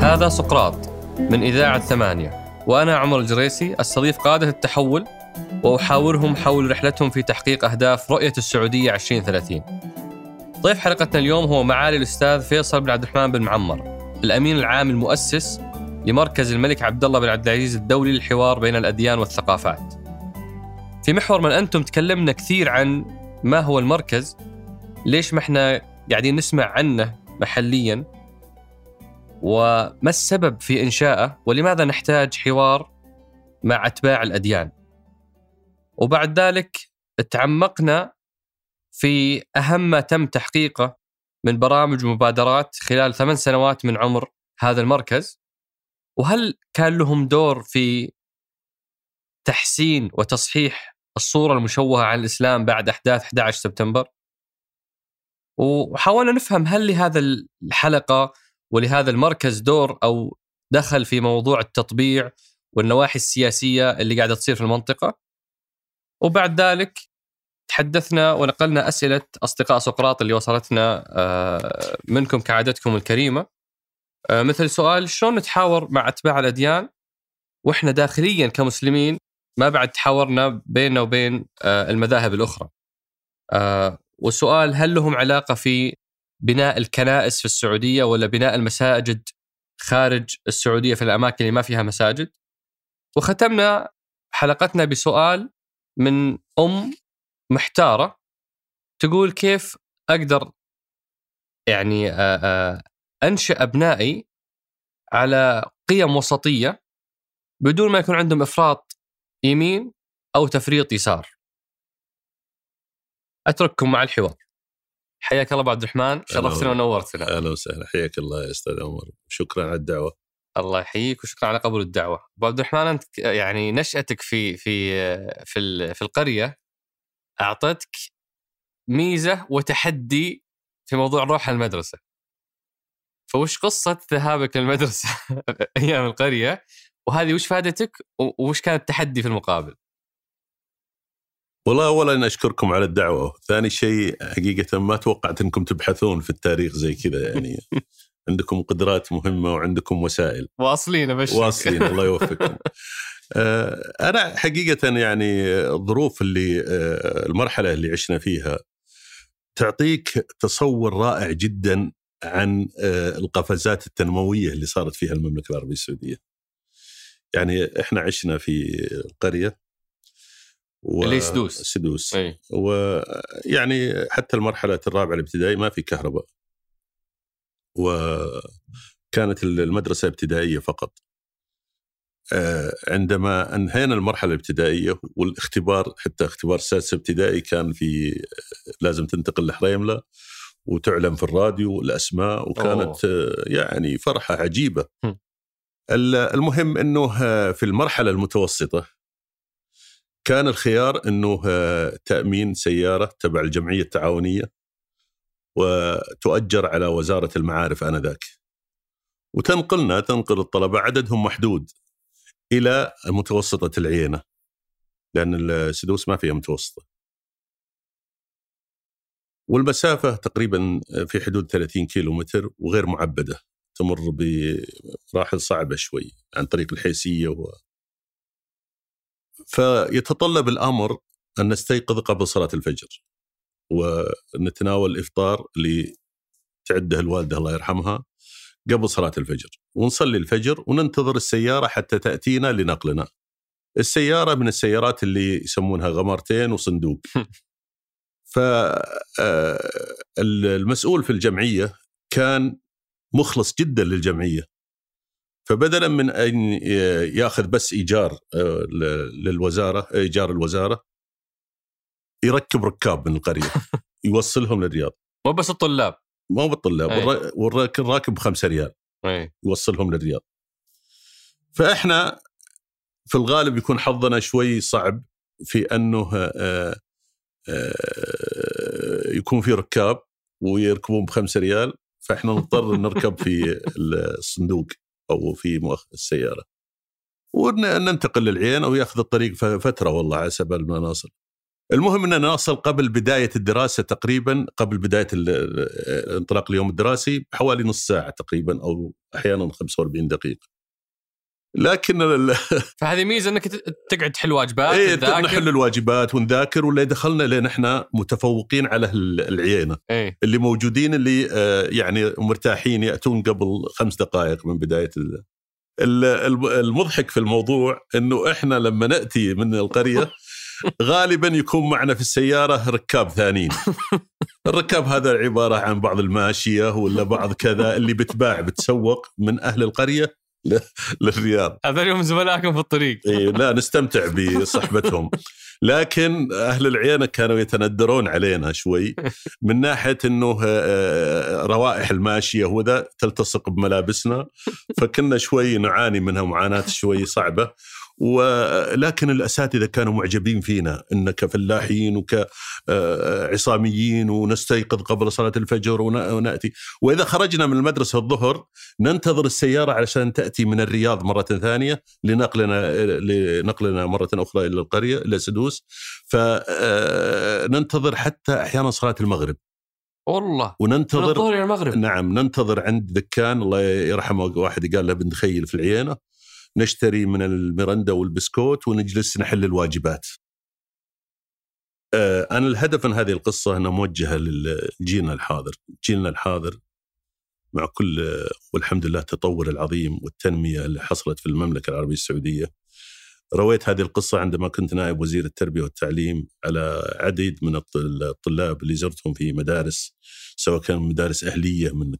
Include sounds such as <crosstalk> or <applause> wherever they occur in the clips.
هذا سقراط من إذاعة ثمانية وأنا عمر الجريسي أستضيف قادة التحول وأحاورهم حول رحلتهم في تحقيق أهداف رؤية السعودية 2030 ضيف حلقتنا اليوم هو معالي الأستاذ فيصل بن عبد الرحمن بن معمر الأمين العام المؤسس لمركز الملك عبد الله بن عبد العزيز الدولي للحوار بين الأديان والثقافات. في محور من أنتم تكلمنا كثير عن ما هو المركز ليش ما إحنا قاعدين نسمع عنه محليا؟ وما السبب في انشائه ولماذا نحتاج حوار مع أتباع الأديان؟ وبعد ذلك تعمقنا في أهم ما تم تحقيقه من برامج ومبادرات خلال ثمان سنوات من عمر هذا المركز. وهل كان لهم دور في تحسين وتصحيح الصورة المشوهة عن الإسلام بعد أحداث 11 سبتمبر؟ وحاولنا نفهم هل لهذا الحلقة ولهذا المركز دور أو دخل في موضوع التطبيع والنواحي السياسية اللي قاعدة تصير في المنطقة وبعد ذلك تحدثنا ونقلنا أسئلة أصدقاء سقراط اللي وصلتنا آه، منكم كعادتكم الكريمة آه، مثل سؤال شلون نتحاور مع أتباع الأديان وإحنا داخليا كمسلمين ما بعد تحاورنا بيننا وبين آه، المذاهب الأخرى. وسؤال هل لهم علاقة في بناء الكنائس في السعودية ولا بناء المساجد خارج السعودية في الأماكن اللي ما فيها مساجد؟ وختمنا حلقتنا بسؤال من أم محتارة تقول كيف أقدر يعني انشا أبنائي على قيم وسطية بدون ما يكون عندهم إفراط يمين أو تفريط يسار. أترككم مع الحوار. حياك الله ابو عبد الرحمن شرفتنا ونورتنا. أهلا وسهلا حياك الله يا أستاذ عمر شكرا على الدعوة. الله يحييك وشكرا على قبول الدعوة. أبو عبد الرحمن أنت يعني نشأتك في في في في القرية أعطتك ميزة وتحدي في موضوع روح المدرسة. فوش قصة ذهابك للمدرسة <laughs> أيام القرية وهذه وش فادتك وش كان التحدي في المقابل؟ والله اولا أشكركم على الدعوة، ثاني شيء حقيقة ما توقعت إنكم تبحثون في التاريخ زي كذا يعني <laughs> عندكم قدرات مهمة وعندكم وسائل. واصلين ابشرك واصلين الله يوفقكم. <laughs> آه، أنا حقيقة يعني الظروف اللي آه، المرحلة اللي عشنا فيها تعطيك تصور رائع جدا عن آه، القفزات التنموية اللي صارت فيها المملكة العربية السعودية. يعني إحنا عشنا في القرية و... اللي سدوس سدوس أي. ويعني حتى المرحلة الرابعة الابتدائي ما في كهرباء وكانت المدرسة ابتدائية فقط آه، عندما انهينا المرحلة الابتدائية والاختبار حتى اختبار سادس ابتدائي كان في لازم تنتقل لحريمله وتعلن في الراديو الاسماء وكانت أوه. يعني فرحة عجيبة م. المهم إنه في المرحلة المتوسطة كان الخيار إنه تأمين سيارة تبع الجمعية التعاونية وتؤجر على وزارة المعارف آنذاك. وتنقلنا تنقل الطلبة عددهم محدود إلى متوسطة العيينه لأن السدوس ما فيها متوسطة. والمسافة تقريبا في حدود 30 كيلو متر وغير معبدة تمر بمراحل صعبة شوي عن طريق الحيسيه. فيتطلب الأمر أن نستيقظ قبل صلاة الفجر ونتناول الافطار اللي تعده الوالدة الله يرحمها قبل صلاة الفجر ونصلي الفجر وننتظر السيارة حتى تأتينا لنقلنا. السيارة من السيارات اللي يسمونها غمرتين وصندوق. <laughs> فالمسؤول في الجمعية كان مخلص جدا للجمعية فبدلا من أن ياخذ بس إيجار آه، للوزارة إيجار الوزارة يركب ركاب من القريه <laughs> يوصلهم للرياض. مو بس الطلاب. مو بالطلاب والراكب راكب بخمسة ريال. أي. يوصلهم للرياض. فإحنا في الغالب يكون حظنا شوي صعب في أنه آه، آه، يكون في ركاب ويركبون بخمسة ريال فإحنا نضطر نركب في <laughs> الصندوق. أو في السيارة وننتقل للعين أو ياخذ الطريق فترة والله على سبيل ما نصل المهم إننا نصل قبل بداية الدراسة تقريبا قبل بداية انطلاق اليوم الدراسي بحوالي نص ساعة تقريبا أو أحيانا 45 دقيقة. لكن ال... فهذه ميزة إنك تقعد تحل واجبات إيه نحل الواجبات ونذاكر ولا دخلنا لين إحنا متفوقين على العيينه إيه؟ اللي موجودين اللي آه يعني مرتاحين يأتون قبل خمس دقائق من بداية ال... المضحك في الموضوع إنه إحنا لما نأتي من القرية <laughs> غالبا يكون معنا في السيارة ركاب ثانيين. <laughs> الركاب هذا عبارة عن بعض الماشية ولا بعض كذا اللي بتباع بتسوق من أهل القرية للرياض. هذول زملائكم في الطريق. إيه لا نستمتع بصحبتهم. لكن أهل العيانة كانوا يتندرون علينا شوي من ناحية إنه آه، روائح الماشية وذا تلتصق بملابسنا فكنا شوي نعاني منها معاناة شوي صعبة. ولكن الأساتذة كانوا معجبين فينا ان كفلاحين وكعصاميين ونستيقظ قبل صلاة الفجر ونأتي. وإذا خرجنا من المدرسة الظهر ننتظر السيارة علشان تأتي من الرياض مرة ثانية لنقلنا لنقلنا مرة أخرى إلى القرية إلى سدوس. فننتظر حتى أحيانا صلاة المغرب. والله. وننتظر الظهر إلى المغرب. نعم ننتظر عند دكان الله يرحمه واحد قال له بن دخيل في العيينه نشتري من الميرندا والبسكوت ونجلس نحل الواجبات. آه، أنا الهدف من هذه القصة أنها موجهة لجيلنا الحاضر. جيلنا الحاضر مع كل والحمد لله التطور العظيم والتنمية اللي حصلت في المملكة العربية السعودية. رويت هذه القصة عندما كنت نائب وزير التربية والتعليم على عديد من الطلاب اللي زرتهم في مدارس سواء كان مدارس أهلية من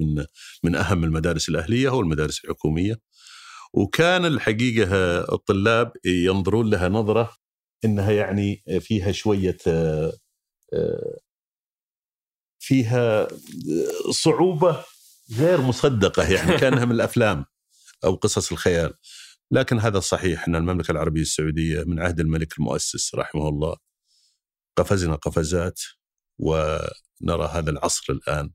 من من أهم المدارس الأهلية أو المدارس الحكومية. وكان الحقيقة الطلاب ينظرون لها نظرة إنها يعني فيها شوية فيها صعوبة غير مصدقة يعني <laughs> كأنها من الأفلام أو قصص الخيال. لكن هذا صحيح إن المملكة العربية السعودية من عهد الملك المؤسس رحمه الله قفزنا قفزات ونرى هذا العصر الآن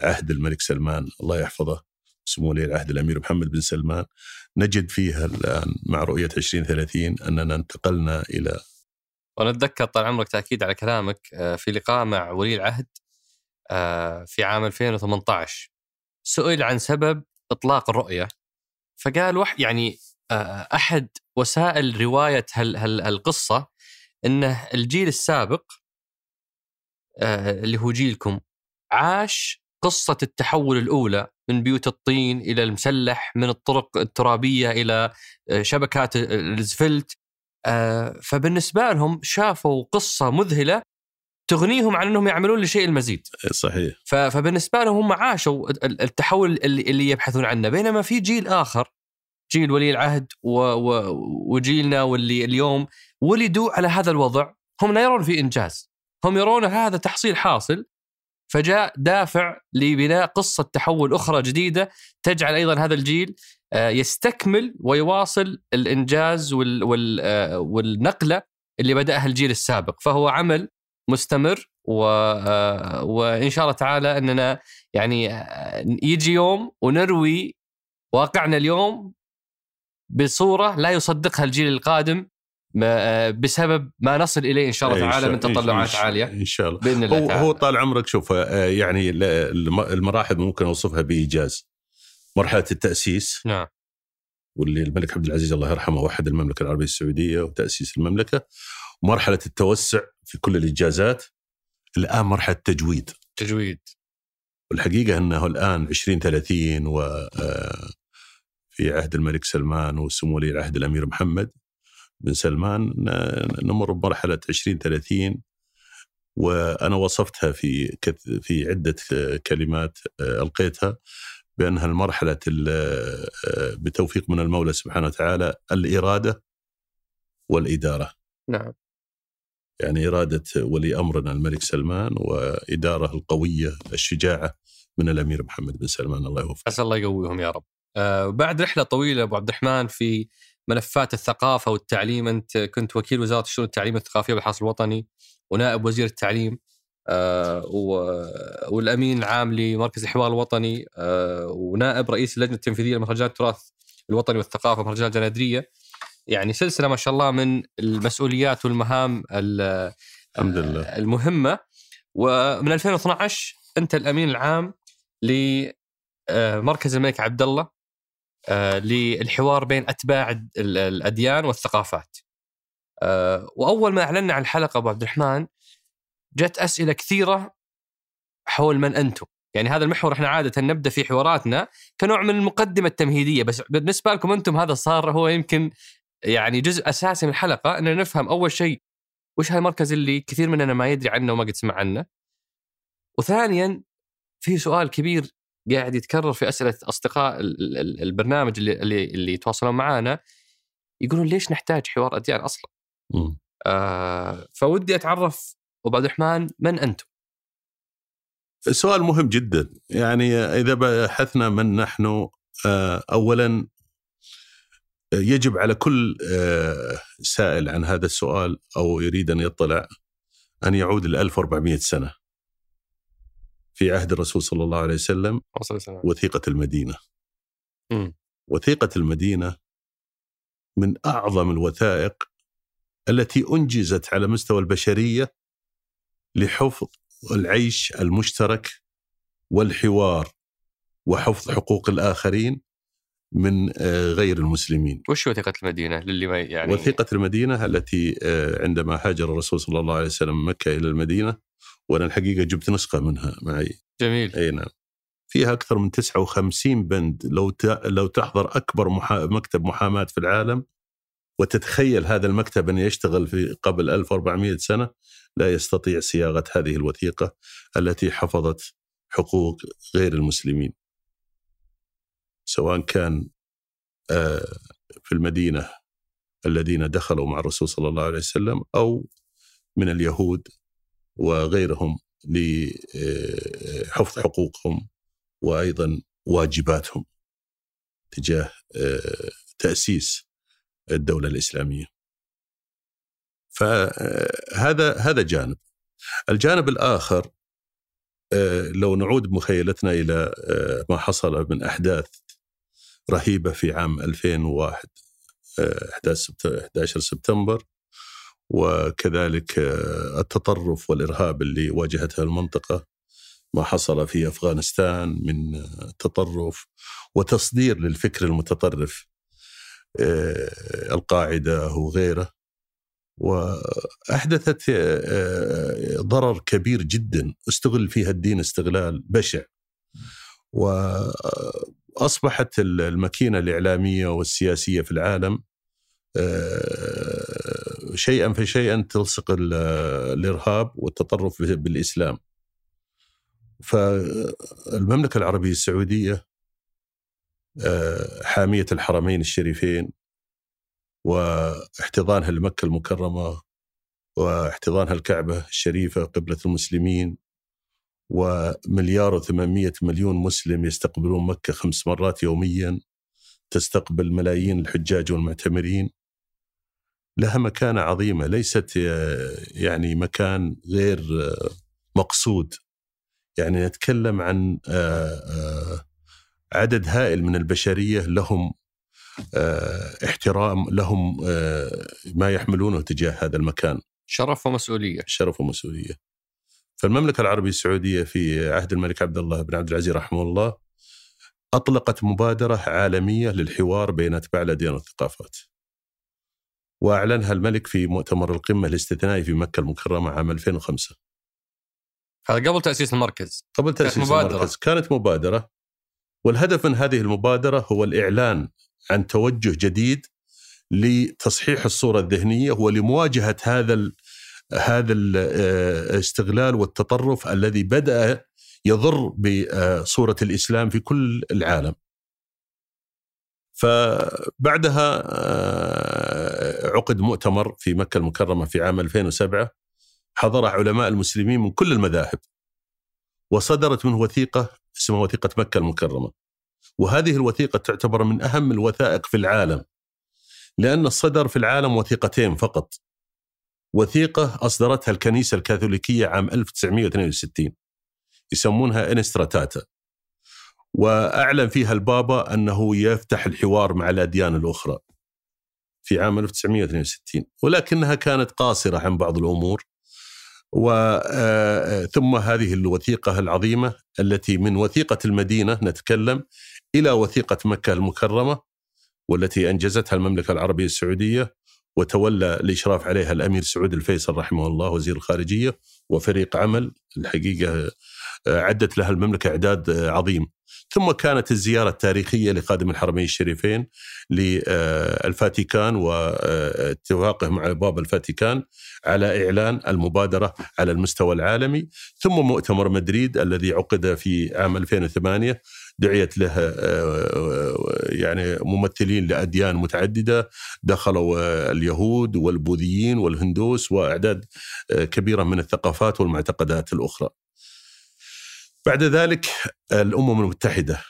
عهد الملك سلمان الله يحفظه. سمو ولي العهد الأمير محمد بن سلمان نجد فيها الآن مع رؤية 2030 أننا انتقلنا إلى وأنا اتذكر طال عمرك تأكيد على كلامك آه، في لقاء مع ولي العهد آه، في عام 2018 سئل عن سبب إطلاق الرؤية فقال وح يعني آه، أحد وسائل رواية هال هال القصة إنه الجيل السابق اللي هو جيلكم عاش قصة التحول الأولى من بيوت الطين إلى المسلح من الطرق الترابية إلى آه، شبكات الزفلت آه، فبالنسبة لهم شافوا قصة مذهلة تغنيهم عن إنهم يعملون لشيء المزيد. صحيح. فبالنسبة لهم هم عاشوا التحول اللي يبحثون عنه. بينما في جيل آخر جيل ولي العهد وجيلنا واللي اليوم ولدوا على هذا الوضع. هم لا يرون في إنجاز. هم يرون هذا تحصيل حاصل. فجاء دافع لبناء قصة تحول أخرى جديدة تجعل أيضا هذا الجيل آه، يستكمل ويواصل الإنجاز آه، والنقلة اللي بدأها الجيل السابق. فهو عمل مستمر و... آه، وإن شاء الله تعالى أننا يعني يجي يوم ونروي واقعنا اليوم بصورة لا يصدقها الجيل القادم بسبب ما نصل إليه إن شاء الله تعالى من تطلعات عالية. إن شاء الله. بإذن الله هو, تعالى. هو طال عمرك شوف آه، يعني المراحل ممكن أوصفها بإيجاز. مرحلة التأسيس. نعم. واللي الملك عبد العزيز الله يرحمه وحد المملكة العربية السعودية وتأسيس المملكة. مرحلة التوسع في كل الإنجازات. الآن مرحلة التجويد تجويد. والحقيقة إنه الآن 2030 و آه، في عهد الملك سلمان وسمو ولي العهد الأمير محمد. بن سلمان نمر بمرحلة 20 30 وأنا وصفتها في في عدة كلمات آه، ألقيتها بأنها المرحلة آه، بتوفيق من المولى سبحانه وتعالى الإرادة والإدارة. نعم. يعني إرادة ولي أمرنا الملك سلمان وإدارة القوية الشجاعة من الأمير محمد بن سلمان الله يوفقه. اسال الله يقويهم يا رب. آه بعد رحلة طويلة أبو عبد الرحمن في ملفات الثقافة والتعليم. أنت كنت وكيل وزارة الشؤون التعليمية والثقافية بالحرس الوطني ونائب وزير التعليم آه والأمين العام لمركز الحوار الوطني آه ونائب رئيس اللجنة التنفيذية لمهرجان التراث الوطني والثقافة مهرجان جنادريه يعني سلسلة ما شاء الله من المسؤوليات والمهام الحمد لله. المهمة. ومن 2012 أنت الأمين العام لمركز الملك عبد الله آه، للحوار بين أتباع الأديان والثقافات. آه، وأول ما أعلنا عن الحلقة أبو عبد الرحمن جت أسئلة كثيرة حول من أنتم. يعني هذا المحور إحنا عادة نبدأ في حواراتنا كنوع من المقدمة التمهيدية بس بالنسبة لكم أنتم هذا صار هو يمكن يعني جزء أساسي من الحلقة ان نفهم أول شيء وش هالمركز اللي كثير مننا ما يدري عنه وما قد سمع عنه. وثانيا في سؤال كبير قاعد يتكرر في أسئلة أصدقاء البرنامج اللي اللي, اللي يتواصلون معنا يقولون ليش نحتاج حوار أديان أصلا؟ آه فودي أتعرف ابو عبد الرحمن من أنتم؟ سؤال مهم جدا يعني إذا بحثنا من نحن آه اولا يجب على كل آه سائل عن هذا السؤال أو يريد أن يطلع أن يعود ل 1400 سنة في عهد الرسول صلى الله عليه وسلم وثيقة المدينة. م. وثيقة المدينة من أعظم الوثائق التي أنجزت على مستوى البشرية لحفظ العيش المشترك والحوار وحفظ حقوق الآخرين من آه، غير المسلمين. وش وثيقة المدينة للي ما يعني وثيقة المدينة التي آه، عندما هاجر الرسول صلى الله عليه وسلم من مكة إلى المدينة وأنا الحقيقة جبت نسخة منها معي. جميل. أي نعم. فيها أكثر من 59 بند. لو لو تحضر أكبر محا... مكتب محاماة في العالم وتتخيل هذا المكتب أن يشتغل في قبل 1400 سنة لا يستطيع صياغة هذه الوثيقة التي حفظت حقوق غير المسلمين. سواء كان آه، في المدينة الذين دخلوا مع الرسول صلى الله عليه وسلم أو من اليهود وغيرهم لحفظ حقوقهم وأيضا واجباتهم تجاه آه، تأسيس الدولة الإسلامية. فهذا هذا جانب. الجانب الآخر آه، لو نعود بمخيلتنا إلى آه، ما حصل من أحداث رهيبة في عام 2001 11 سبتمبر وكذلك آه، التطرف والإرهاب اللي واجهتها المنطقة. ما حصل في أفغانستان من آه، تطرف وتصدير للفكر المتطرف آه، القاعدة وغيره وأحدثت ضرر كبير جدا استغل فيها الدين استغلال بشع. وأصبحت الماكينة الإعلامية والسياسية في العالم شيئا فشيئا تلصق الإرهاب والتطرف بالإسلام. فالمملكة العربية السعودية آه، حامية الحرمين الشريفين واحتضانها لمكه المكرمة واحتضانها الكعبة الشريفة قبلة المسلمين ومليار وثمانمائة مليون مسلم يستقبلون مكة خمس مرات يوميا تستقبل ملايين الحجاج والمعتمرين لها مكانة عظيمة ليست يعني مكان غير مقصود. يعني نتكلم عن عدد هائل من البشرية لهم احترام لهم ما يحملونه تجاه هذا المكان. شرف ومسؤولية. شرف ومسؤولية. فالمملكة العربية السعودية في عهد الملك عبد الله بن عبد العزيز رحمه الله أطلقت مبادرة عالمية للحوار بين أتباع الأديان والثقافات. وأعلنها الملك في مؤتمر القمة الاستثنائي في مكة المكرمة عام 2005 هذا قبل تأسيس المركز قبل تأسيس كانت مبادرة. المركز كانت مبادرة والهدف من هذه المبادرة هو الإعلان عن توجه جديد لتصحيح الصورة الذهنية ولمواجهة هذا ال هذا الاستغلال والتطرف الذي بدأ يضر بصورة الإسلام في كل العالم. فبعدها آه، عقد مؤتمر في مكة المكرمة في عام 2007 حضر علماء المسلمين من كل المذاهب وصدرت منه وثيقة اسمها وثيقة مكة المكرمة. وهذه الوثيقة تعتبر من أهم الوثائق في العالم لأن الصدر في العالم وثيقتين فقط. وثيقة أصدرتها الكنيسة الكاثوليكية عام 1962 يسمونها إنستراتاتا. وأعلن فيها البابا أنه يفتح الحوار مع الأديان الأخرى. في عام 1962 ولكنها كانت قاصرة عن بعض الأمور. وثم هذه الوثيقة العظيمة التي من وثيقة المدينة نتكلم إلى وثيقة مكة المكرمة والتي أنجزتها المملكة العربية السعودية وتولى الإشراف عليها الأمير سعود الفيصل رحمه الله وزير الخارجية وفريق عمل. الحقيقة عدت لها المملكة إعداد عظيم. ثم كانت الزيارة التاريخية لخادم الحرمين الشريفين للفاتيكان واتفاقه مع باب الفاتيكان على إعلان المبادرة على المستوى العالمي. ثم مؤتمر مدريد الذي عقد في عام 2008 دعيت له يعني ممثلين لأديان متعددة دخلوا اليهود والبوذيين والهندوس وأعداد كبيرة من الثقافات والمعتقدات الأخرى. بعد ذلك الأمم المتحدة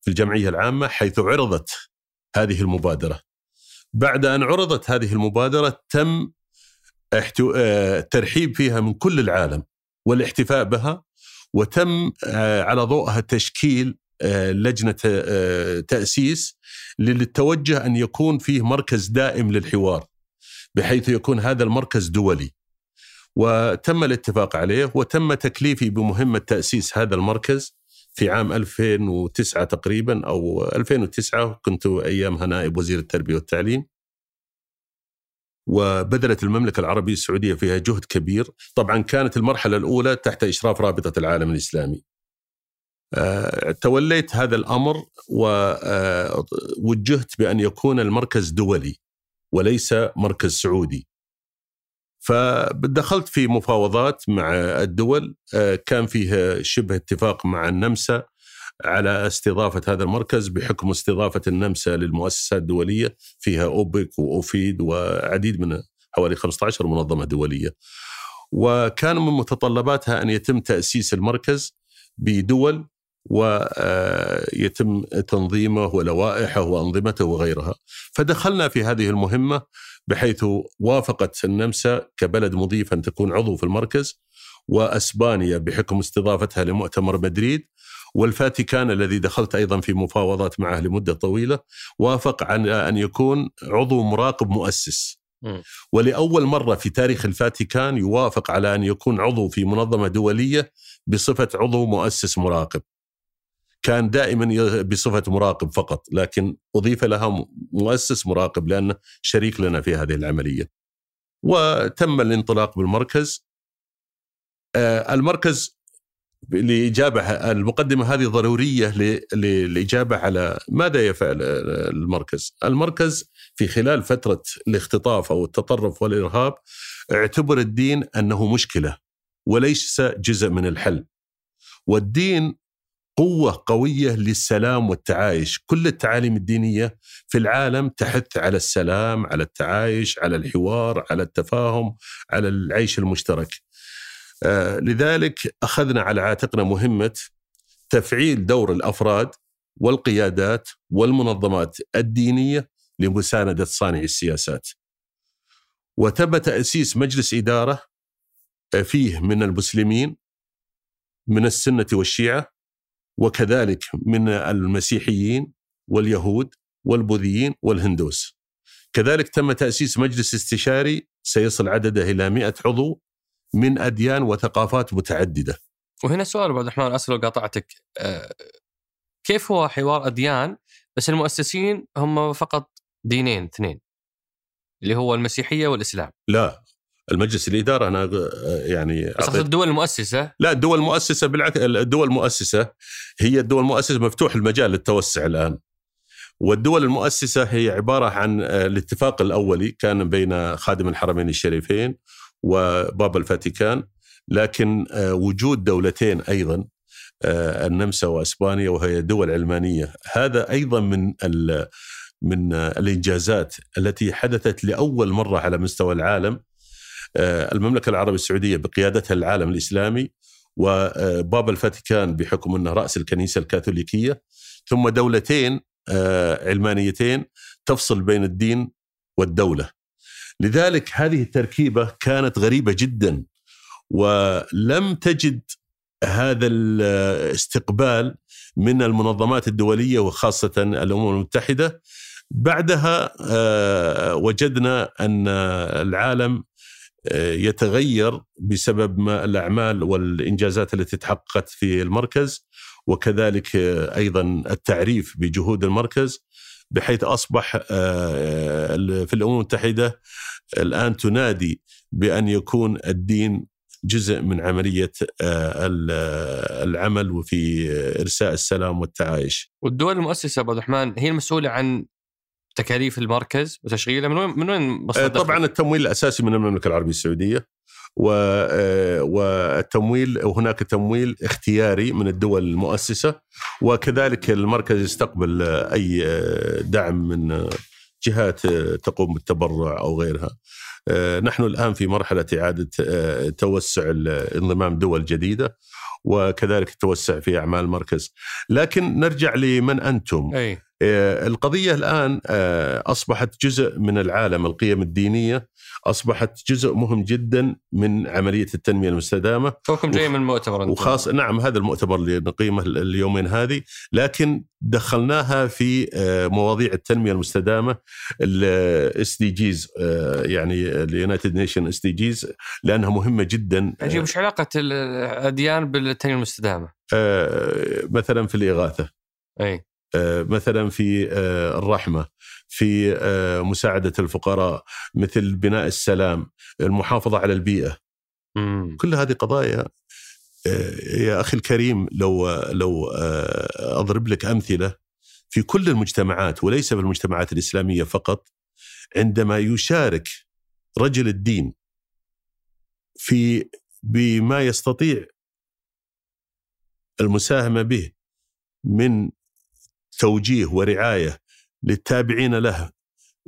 في الجمعية العامة حيث عرضت هذه المبادرة. بعد أن عرضت هذه المبادرة تم الترحيب فيها من كل العالم والاحتفاء بها وتم على ضوءها تشكيل لجنة تأسيس للتوجه أن يكون فيه مركز دائم للحوار بحيث يكون هذا المركز دولي وتم الاتفاق عليه وتم تكليفي بمهمة تأسيس هذا المركز في عام 2009 تقريبا أو 2009 كنت أيامها نائب وزير التربية والتعليم. وبذلت المملكة العربية السعودية فيها جهد كبير. طبعا كانت المرحلة الأولى تحت إشراف رابطة العالم الإسلامي. أه توليت هذا الأمر ووجهت بأن يكون المركز دولي وليس مركز سعودي. فدخلت في مفاوضات مع الدول كان فيه شبه اتفاق مع النمسا على استضافة هذا المركز بحكم استضافة النمسا للمؤسسات الدولية فيها أوبك وأوفيد وعديد من حوالي 15 منظمة دولية. وكان من متطلباتها أن يتم تأسيس المركز بدول ويتم تنظيمه ولوائحه وأنظمته وغيرها. فدخلنا في هذه المهمة بحيث وافقت النمسا كبلد مضيف ان تكون عضو في المركز وأسبانيا بحكم استضافتها لمؤتمر مدريد والفاتيكان الذي دخلت أيضا في مفاوضات معه لمدة طويلة وافق عن أن يكون عضو مراقب مؤسس. ولأول مرة في تاريخ الفاتيكان يوافق على أن يكون عضو في منظمة دولية بصفة عضو مؤسس مراقب. كان دائما بصفة مراقب فقط لكن أضيف لها مؤسس مراقب لأنه شريك لنا في هذه العملية. وتم الانطلاق بالمركز. المركز لإجابة المقدمة هذه ضرورية للإجابة على ماذا يفعل المركز. المركز في خلال فترة الاختطاف أو التطرف والإرهاب اعتبر الدين أنه مشكلة وليس جزء من الحل. والدين قوة قوية للسلام والتعايش. كل التعاليم الدينية في العالم تحث على السلام على التعايش على الحوار على التفاهم على العيش المشترك. آه لذلك أخذنا على عاتقنا مهمة تفعيل دور الأفراد والقيادات والمنظمات الدينية لمساندة صانعي السياسات. وتم تأسيس مجلس إدارة فيه من المسلمين من السنة والشيعة وكذلك من المسيحيين واليهود والبوذيين والهندوس. كذلك تم تأسيس مجلس استشاري سيصل عدده إلى 100 عضو من أديان وثقافات متعددة. وهنا سؤال عبد الرحمن أسأل وقاطعتك آه، كيف هو حوار أديان؟ بس المؤسسين هم فقط دينين اثنين اللي هو المسيحية والإسلام. لا المجلس الإدارة أنا يعني بس الدول المؤسسة؟ لا الدول المؤسسة بالعكس الدول المؤسسة هي الدول المؤسسة مفتوح المجال للتوسع الآن. والدول المؤسسة هي عبارة عن الاتفاق الأولي كان بين خادم الحرمين الشريفين وبابا الفاتيكان لكن وجود دولتين أيضا النمسا وأسبانيا وهي دول علمانية. هذا أيضا من من الإنجازات التي حدثت لأول مرة على مستوى العالم آه، المملكة العربية السعودية بقيادتها العالم الإسلامي وبابا الفاتيكان بحكم أنه رأس الكنيسة الكاثوليكية ثم دولتين آه، علمانيتين تفصل بين الدين والدولة. لذلك هذه التركيبة كانت غريبة جدا ولم تجد هذا الاستقبال من المنظمات الدولية وخاصة الأمم المتحدة بعدها آه، وجدنا أن العالم آه، يتغير بسبب ما الأعمال والإنجازات التي تحققت في المركز وكذلك آه، أيضا التعريف بجهود المركز بحيث أصبح في الأمم المتحدة الآن تنادي بأن يكون الدين جزء من عملية العمل وفي إرساء السلام والتعايش. والدول المؤسسة أبو الرحمن هي المسؤولة عن تكاليف المركز وتشغيله من وين من وين مصدر آه، طبعا التمويل الأساسي من المملكة العربية السعودية آه، والتمويل وهناك تمويل اختياري من الدول المؤسسة وكذلك المركز يستقبل أي آه، دعم من جهات تقوم بالتبرع أو غيرها. نحن الآن في مرحلة إعادة توسع انضمام دول جديدة وكذلك التوسع في أعمال المركز. لكن نرجع لمن أنتم؟ أي. آه، القضية الآن آه، أصبحت جزء من العالم القيم الدينية أصبحت جزء مهم جدا من عملية التنمية المستدامة. توكم جاي من المؤتمر وخاص نعم هذا المؤتمر اللي نقيمه اليومين هذه. لكن دخلناها في آه، مواضيع التنمية المستدامة ال SDGs يعني ال United Nation SDGs لأنها مهمة جدا. عجيب وش علاقة الأديان بالتنمية المستدامة؟ مثلا في الإغاثة. أي. آه، مثلا في آه، الرحمة في آه، مساعدة الفقراء مثل بناء السلام المحافظة على البيئة. كل هذه قضايا يا أخي الكريم لو لو أضرب لك أمثلة في كل المجتمعات وليس في المجتمعات الإسلامية فقط عندما يشارك رجل الدين في بما يستطيع المساهمة به من توجيه ورعاية للتابعين له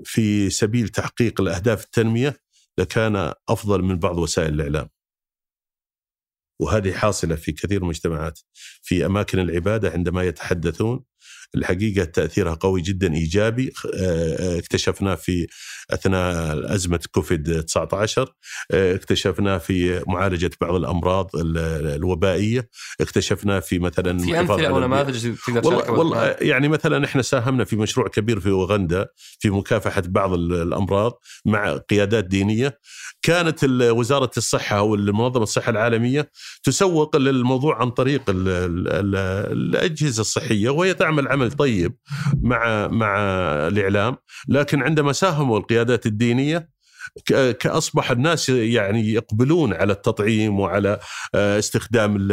في سبيل تحقيق الأهداف التنمية لكان أفضل من بعض وسائل الإعلام. وهذه حاصلة في كثير من المجتمعات في أماكن العبادة عندما يتحدثون الحقيقة تأثيرها قوي جدا إيجابي آه، اكتشفناه في أثناء أزمة كوفيد 19 آه، اكتشفناه في معالجة بعض الأمراض الوبائية اكتشفناه في مثلا في أمثلة أو نماذج تقدر والله, والله يعني مثلا إحنا ساهمنا في مشروع كبير في أوغندا في مكافحة بعض الأمراض مع قيادات دينية. كانت وزارة الصحة أو منظمة الصحة العالمية تسوق للموضوع عن طريق الأجهزة الصحية وهي تعمل عمل طيب مع مع الإعلام. لكن عندما ساهموا القيادات الدينية كأصبح الناس يعني يقبلون على التطعيم وعلى آه، استخدام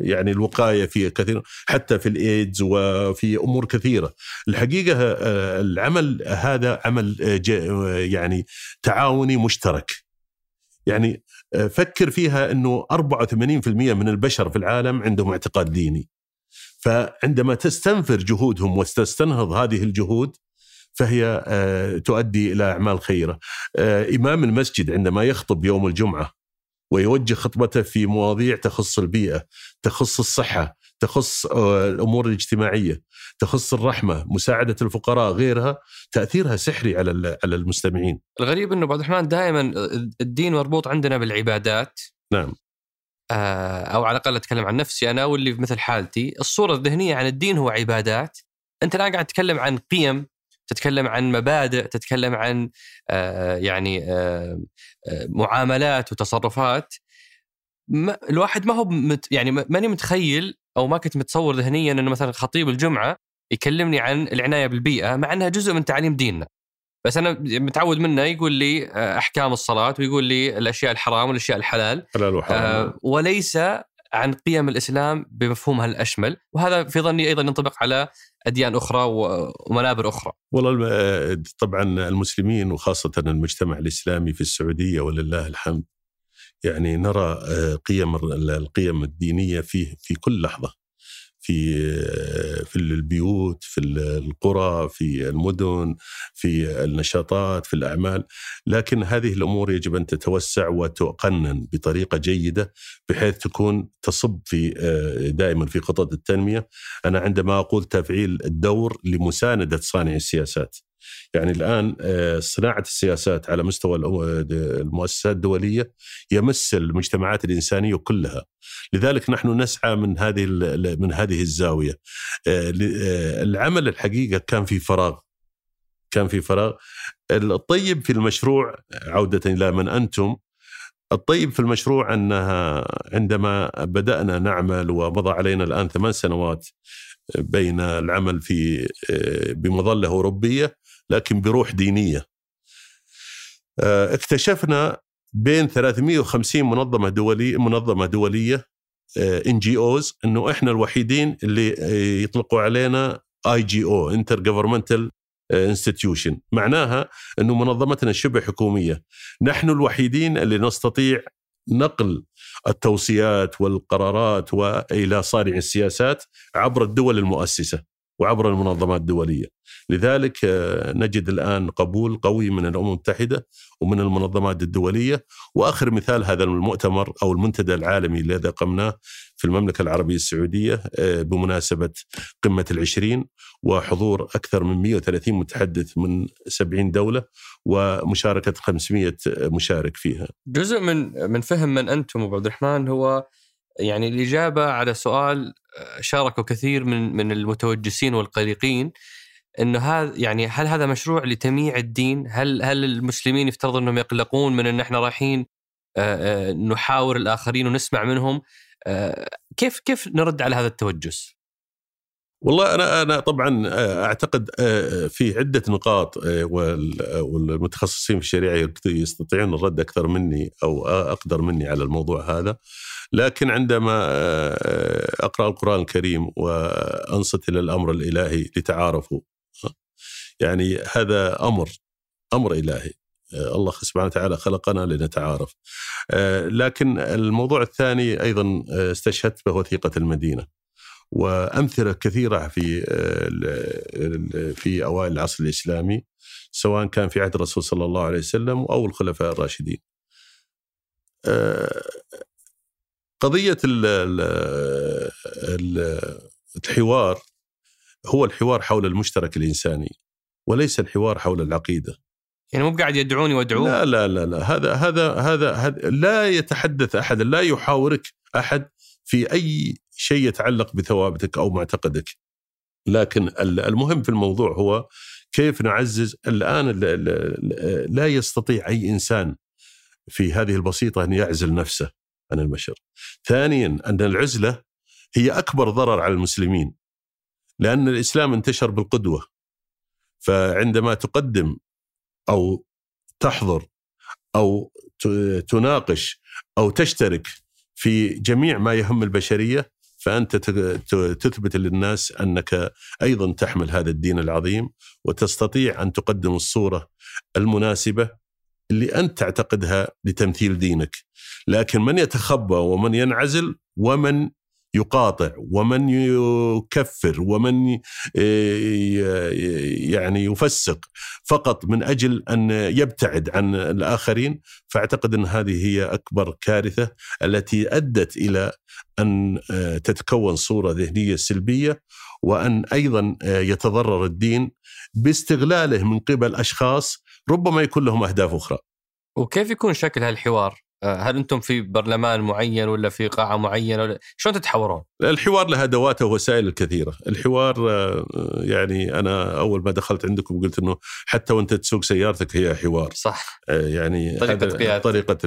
يعني الوقاية في كثير حتى في الإيدز وفي أمور كثيرة. الحقيقة آه، العمل هذا عمل آه، يعني تعاوني مشترك. يعني فكر فيها إنه 84% من البشر في العالم عندهم اعتقاد ديني. فعندما تستنفر جهودهم وتستنهض هذه الجهود فهي آه، تؤدي إلى أعمال خيرة. آه، إمام المسجد عندما يخطب يوم الجمعة ويوجه خطبته في مواضيع تخص البيئة، تخص الصحة، تخص آه، الأمور الاجتماعية، تخص الرحمة، مساعدة الفقراء، غيرها، تأثيرها سحري على على المستمعين. الغريب إنه بعض الرحمن دائما الدين مربوط عندنا بالعبادات. نعم. أو على الأقل أتكلم عن نفسي أنا واللي مثل حالتي، الصورة الذهنية عن الدين هو عبادات. أنت الآن قاعد تتكلم عن قيم تتكلم عن مبادئ تتكلم عن آه، يعني آه، آه، معاملات وتصرفات. ما الواحد ما هو مت يعني ماني متخيل أو ما كنت متصور ذهنيا إنه مثلا خطيب الجمعة يكلمني عن العناية بالبيئة مع إنها جزء من تعليم ديننا. بس أنا متعود منه يقول لي أحكام الصلاة ويقول لي الأشياء الحرام والأشياء الحلال. حلال وحرام. آه وليس عن قيم الإسلام بمفهومها الاشمل وهذا في ظني أيضا ينطبق على أديان أخرى ومنابر أخرى. والله طبعا المسلمين وخاصة المجتمع الإسلامي في السعودية ولله الحمد يعني نرى آه، قيم القيم الدينية فيه في كل لحظة. في في البيوت في القرى في المدن في النشاطات في الأعمال. لكن هذه الأمور يجب أن تتوسع وتقنن بطريقة جيدة بحيث تكون تصب في دائما في خطط التنمية. أنا عندما أقول تفعيل الدور لمساندة صانع السياسات. يعني الآن آه، صناعة السياسات على مستوى المؤسسات الدولية يمس المجتمعات الإنسانية كلها. لذلك نحن نسعى من هذه من هذه الزاوية. العمل الحقيقة كان في فراغ. كان في فراغ. الطيب في المشروع عودة إلى من أنتم الطيب في المشروع أنها عندما بدأنا نعمل ومضى علينا الآن ثمان سنوات بين العمل في بمظلة أوروبية لكن بروح دينية. اكتشفنا بين 350 منظمة دوليه منظمة دولية NGOs إنه إحنا الوحيدين اللي يطلقوا علينا IGO intergovernmental انستتيوشن معناها إنه منظمتنا شبه حكومية. نحن الوحيدين اللي نستطيع نقل التوصيات والقرارات والى صانع السياسات عبر الدول المؤسسة وعبر المنظمات الدولية. لذلك آه، نجد الآن قبول قوي من الأمم المتحدة ومن المنظمات الدولية وآخر مثال هذا المؤتمر أو المنتدى العالمي الذي اقمناه في المملكة العربية السعودية آه، بمناسبة قمة العشرين وحضور أكثر من 130 متحدث من 70 دولة ومشاركة 500 مشارك فيها. جزء من من فهم من أنتم أبو عبد الرحمن هو يعني الإجابة على سؤال آه، شاركوا كثير من من المتوجسين والقلقين إنه هذا يعني هل هذا مشروع لتمييع الدين؟ هل هل المسلمين يفترض إنهم يقلقون من إن إحنا رايحين نحاور الآخرين ونسمع منهم؟ كيف كيف نرد على هذا التوجس؟ والله أنا أنا طبعا أعتقد في عدة نقاط والمتخصصين في الشريعة يستطيعون الرد أكثر مني أو أقدر مني على الموضوع هذا. لكن عندما أقرأ القرآن الكريم وأنصت إلى الأمر الإلهي لتعارفوا يعني هذا أمر أمر إلهي. آه، الله سبحانه وتعالى خلقنا لنتعارف. آه، لكن الموضوع الثاني أيضا استشهدت به وثيقة المدينة. وأمثلة كثيرة في في أوائل العصر الإسلامي سواء كان في عهد الرسول صلى الله عليه وسلم أو الخلفاء الراشدين. قضية الحوار هو الحوار حول المشترك الإنساني. وليس الحوار حول العقيدة يعني مو قاعد يدعوني وأدعوه لا لا لا لا هذا هذا هذا, هذا لا يتحدث أحد لا يحاورك أحد في أي شيء يتعلق بثوابتك أو معتقدك لكن المهم في الموضوع هو كيف نعزز الآن لا يستطيع أي إنسان في هذه البسيطة أن يعزل نفسه عن البشر. ثانيا أن العزلة هي أكبر ضرر على المسلمين. لأن الإسلام انتشر بالقدوة. فعندما تقدم أو تحضر أو تناقش أو تشترك في جميع ما يهم البشرية فأنت تثبت للناس أنك أيضا تحمل هذا الدين العظيم وتستطيع أن تقدم الصورة المناسبة اللي أنت تعتقدها لتمثيل دينك. لكن من يتخبى ومن ينعزل ومن يقاطع ومن يكفر ومن يعني يفسق فقط من أجل أن يبتعد عن الآخرين فأعتقد أن هذه هي أكبر كارثة التي أدت إلى أن تتكون صورة ذهنية سلبية وأن أيضا يتضرر الدين باستغلاله من قبل أشخاص ربما يكون لهم أهداف أخرى. وكيف يكون شكل هالحوار؟ آه، هل أنتم في برلمان معين ولا في قاعة معينة ولا شلون تتحورون؟ الحوار له ادواته ووسائل كثيره، الحوار آه، يعني أنا أول ما دخلت عندكم قلت إنه حتى وأنت تسوق سيارتك هي حوار. صح. آه، يعني طريقة طريقة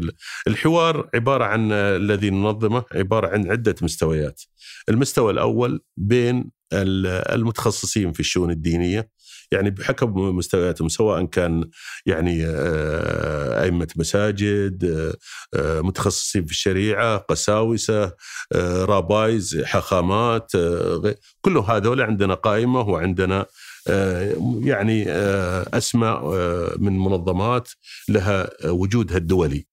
الحوار عبارة عن الذي ننظمه عبارة عن عدة مستويات. المستوى الأول بين المتخصصين في الشؤون الدينية يعني بحكم مستوياتهم سواء كان يعني آه، أئمة مساجد آه، آه، متخصصين في الشريعة قساوسة رابايز حخامات كل هذول عندنا قائمة وعندنا يعني أسماء من منظمات لها وجودها الدولي.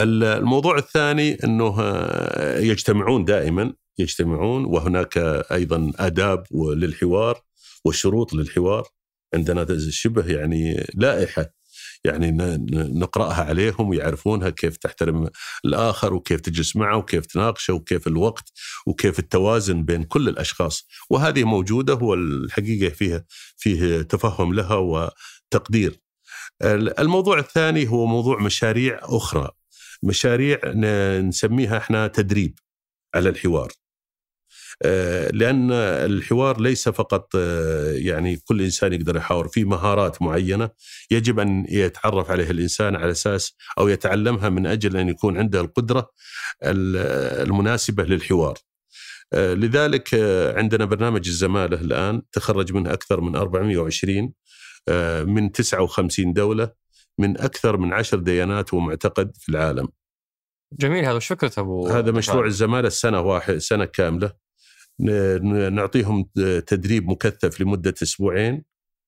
الموضوع الثاني إنه يجتمعون دائما يجتمعون وهناك أيضا آداب للحوار والشروط للحوار عندنا شبه يعني لائحة يعني نقرأها عليهم ويعرفونها كيف تحترم الآخر وكيف تجلس معه وكيف تناقشه وكيف الوقت وكيف التوازن بين كل الأشخاص وهذه موجودة والحقيقة فيها فيه تفهم لها وتقدير. الموضوع الثاني هو موضوع مشاريع أخرى مشاريع نسميها إحنا تدريب على الحوار. آه، لأن الحوار ليس فقط آه، يعني كل إنسان يقدر يحاور في مهارات معينة يجب أن يتعرف عليها الإنسان على أساس أو يتعلمها من أجل أن يكون عنده القدرة المناسبة للحوار. آه، لذلك عندنا برنامج الزمالة الآن تخرج منه أكثر من 420 من 59 دولة من أكثر من عشر ديانات ومعتقد في العالم. جميل هذا وش فكرته أبو هذا مشروع الزمالة السنة واحد سنة كاملة نعطيهم تدريب مكثف لمدة أسبوعين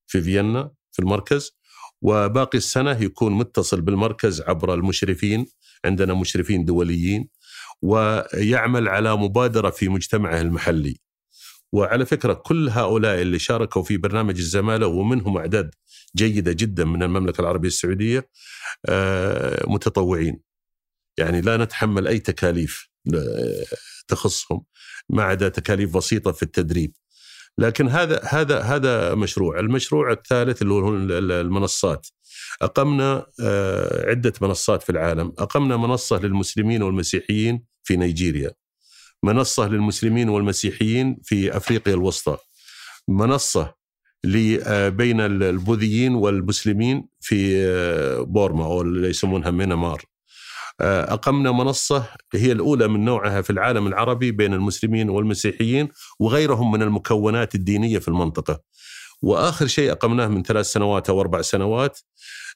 في فيينا في المركز وباقي السنة يكون متصل بالمركز عبر المشرفين عندنا مشرفين دوليين ويعمل على مبادرة في مجتمعه المحلي. وعلى فكرة كل هؤلاء اللي شاركوا في برنامج الزمالة ومنهم أعداد جيدة جدا من المملكة العربية السعودية آه، متطوعين. يعني لا نتحمل أي تكاليف تخصهم ما عدا تكاليف بسيطة في التدريب. لكن هذا هذا هذا مشروع، المشروع الثالث اللي هو المنصات. أقمنا آه، عدة منصات في العالم، أقمنا منصة للمسلمين والمسيحيين في نيجيريا. منصة للمسلمين والمسيحيين في أفريقيا الوسطى. منصة آه، بين البوذيين والمسلمين في آه، بورما أو اللي يسمونها مينمار. آه، أقمنا منصة هي الأولى من نوعها في العالم العربي بين المسلمين والمسيحيين وغيرهم من المكونات الدينية في المنطقة. وآخر شيء أقمناه من ثلاث سنوات أو أربع سنوات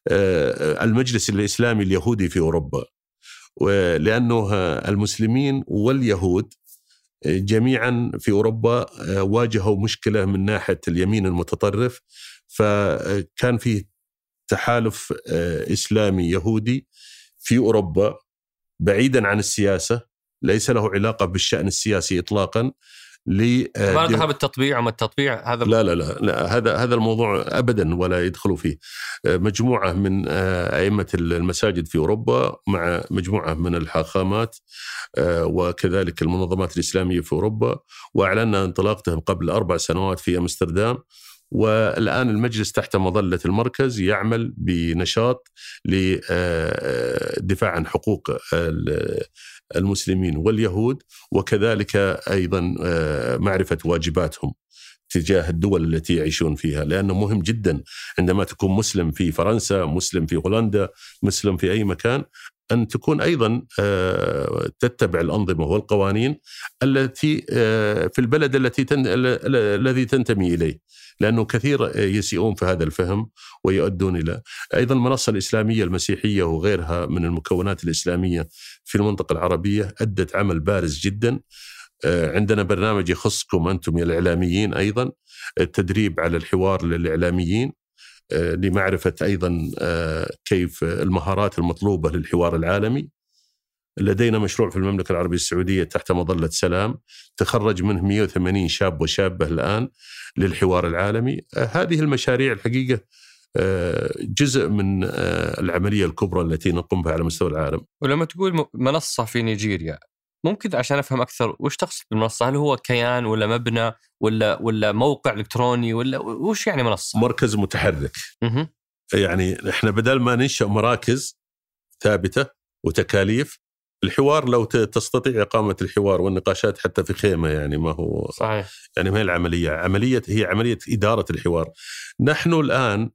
آه، المجلس الإسلامي اليهودي في أوروبا. لأنه المسلمين واليهود جميعا في أوروبا آه، واجهوا مشكلة من ناحية اليمين المتطرف. فكان في تحالف إسلامي يهودي في أوروبا بعيدا عن السياسة ليس له علاقة بالشأن السياسي اطلاقا ل آه، ما دخل بالتطبيع وما التطبيع هذا لا لا لا, لا هذا هذا الموضوع ابدا ولا يدخلوا فيه. آه، مجموعة من آه، أئمة المساجد في أوروبا مع مجموعة من الحاخامات وكذلك المنظمات الإسلامية في أوروبا وأعلنا انطلاقتهم قبل أربع سنوات في أمستردام. والآن المجلس تحت مظلة المركز يعمل بنشاط للدفاع عن حقوق المسلمين واليهود وكذلك أيضا آه، معرفة واجباتهم تجاه الدول التي يعيشون فيها لأنه مهم جدا عندما تكون مسلم في فرنسا، مسلم في هولندا، مسلم في أي مكان أن تكون أيضا آه، تتبع الأنظمة والقوانين التي آه، في البلد التي الذي تنتمي إليه. لأنه كثير يسيئون في هذا الفهم ويؤدون إلى. أيضا المنصة الإسلامية المسيحية وغيرها من المكونات الإسلامية في المنطقة العربية أدت عمل بارز جدا. آه، عندنا برنامج يخصكم أنتم يا الإعلاميين أيضا التدريب على الحوار للإعلاميين. آه، لمعرفة أيضا آه، كيف المهارات المطلوبة للحوار العالمي. لدينا مشروع في المملكة العربية السعودية تحت مظلة سلام تخرج منه 180 شاب وشابة الآن للحوار العالمي آه، هذه المشاريع الحقيقة آه، جزء من آه، العملية الكبرى التي نقوم بها على مستوى العالم ولما تقول منصة في نيجيريا ممكن عشان أفهم أكثر وش تقصد بالمنصة؟ هل هو كيان ولا مبنى ولا ولا موقع إلكتروني ولا وش يعني منصة؟ مركز متحرك. يعني إحنا بدل ما ننشأ مراكز ثابتة وتكاليف الحوار لو تستطيع إقامة الحوار والنقاشات حتى في خيمة يعني ما هو صحيح. يعني ما هي العملية. عملية هي عملية إدارة الحوار. نحن الآن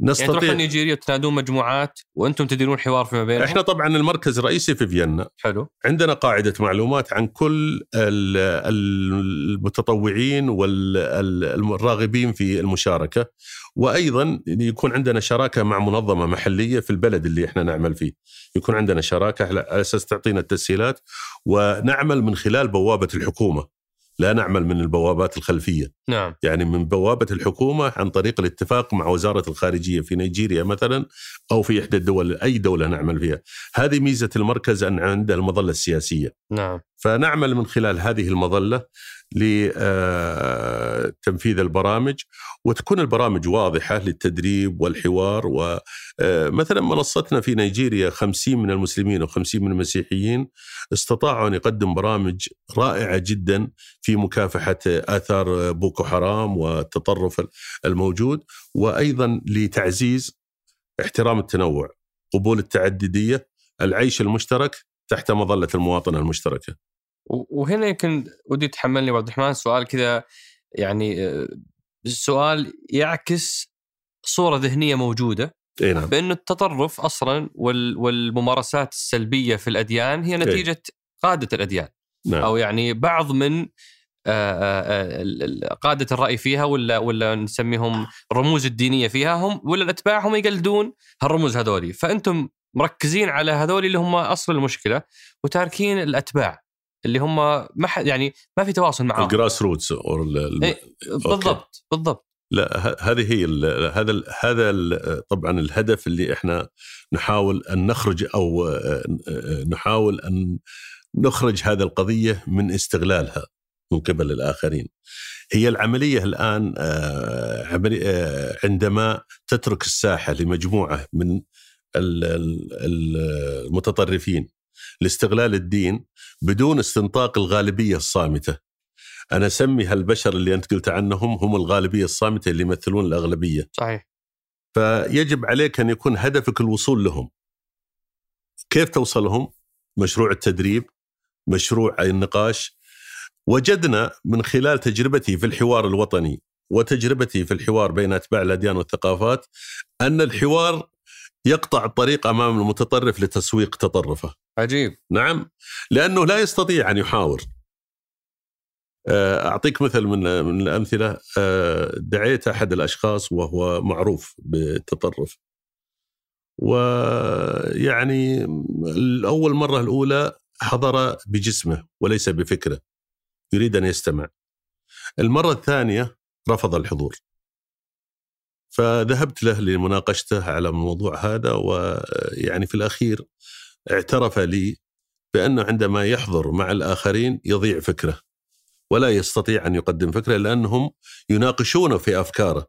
نستطيع يعني تروحون نيجيريا تنادون مجموعات وأنتم تديرون حوار فيما بينهم؟ إحنا طبعا المركز الرئيسي في فيينا. حلو. عندنا قاعدة معلومات عن كل المتطوعين والراغبين في المشاركة. وأيضا يكون عندنا شراكة مع منظمة محلية في البلد اللي إحنا نعمل فيه. يكون عندنا شراكة على أساس تعطينا التسهيلات ونعمل من خلال بوابة الحكومة. لا نعمل من البوابات الخلفية. نعم. يعني من بوابة الحكومة عن طريق الاتفاق مع وزارة الخارجية في نيجيريا مثلا أو في إحدى الدول أي دولة نعمل فيها. هذه ميزة المركز ان عنده المظلة السياسية. نعم. فنعمل من خلال هذه المظلة لتنفيذ البرامج وتكون البرامج واضحة للتدريب والحوار ومثلا منصتنا في نيجيريا 50 من المسلمين و50 من المسيحيين استطاعوا أن يقدم برامج رائعة جدا في مكافحة آثار بوكو حرام والتطرف الموجود وأيضا لتعزيز احترام التنوع قبول التعددية العيش المشترك تحت مظلة المواطنة المشتركة. وهنا يمكن ودي تحملني عبد الرحمن سؤال كذا يعني السؤال يعكس صورة ذهنية موجودة. إي نعم. بانه التطرف أصلا والممارسات السلبية في الأديان هي نتيجة إيه؟ قادة الأديان. نعم. أو يعني بعض من قادة الرأي فيها ولا ولا نسميهم الرموز الدينية فيها هم ولا الاتباع هم يقلدون هالرموز هذولي. فأنتم مركزين على هذول اللي هم أصل المشكلة وتاركين الأتباع. اللي هم ما يعني ما في تواصل معهم الجراس روتس إيه بالضبط بالضبط. لا هذه هي هذا هذا طبعا الهدف اللي إحنا نحاول أن نخرج أو نحاول أن نخرج هذه القضية من استغلالها من قبل الآخرين. هي العملية الآن عندما تترك الساحة لمجموعة من المتطرفين لاستغلال الدين بدون استنطاق الغالبية الصامتة. أنا اسمي هالبشر اللي أنت قلت عنهم هم الغالبية الصامتة اللي يمثلون الأغلبية. صحيح. فيجب عليك أن يكون هدفك الوصول لهم. كيف توصلهم؟ مشروع التدريب، مشروع النقاش. وجدنا من خلال تجربتي في الحوار الوطني وتجربتي في الحوار بين أتباع الأديان والثقافات أن الحوار يقطع الطريق أمام المتطرف لتسويق تطرفه. عجيب. نعم، لأنه لا يستطيع أن يحاور. أعطيك مثل من من الأمثلة دعيت أحد الأشخاص وهو معروف بالتطرف. ويعني الأول مرة الأولى حضر بجسمه وليس بفكره. يريد أن يستمع. المرة الثانية رفض الحضور. فذهبت له لمناقشته على الموضوع هذا ويعني في الأخير اعترف لي بأنه عندما يحضر مع الآخرين يضيع فكره ولا يستطيع أن يقدم فكره لأنهم يناقشونه في أفكاره.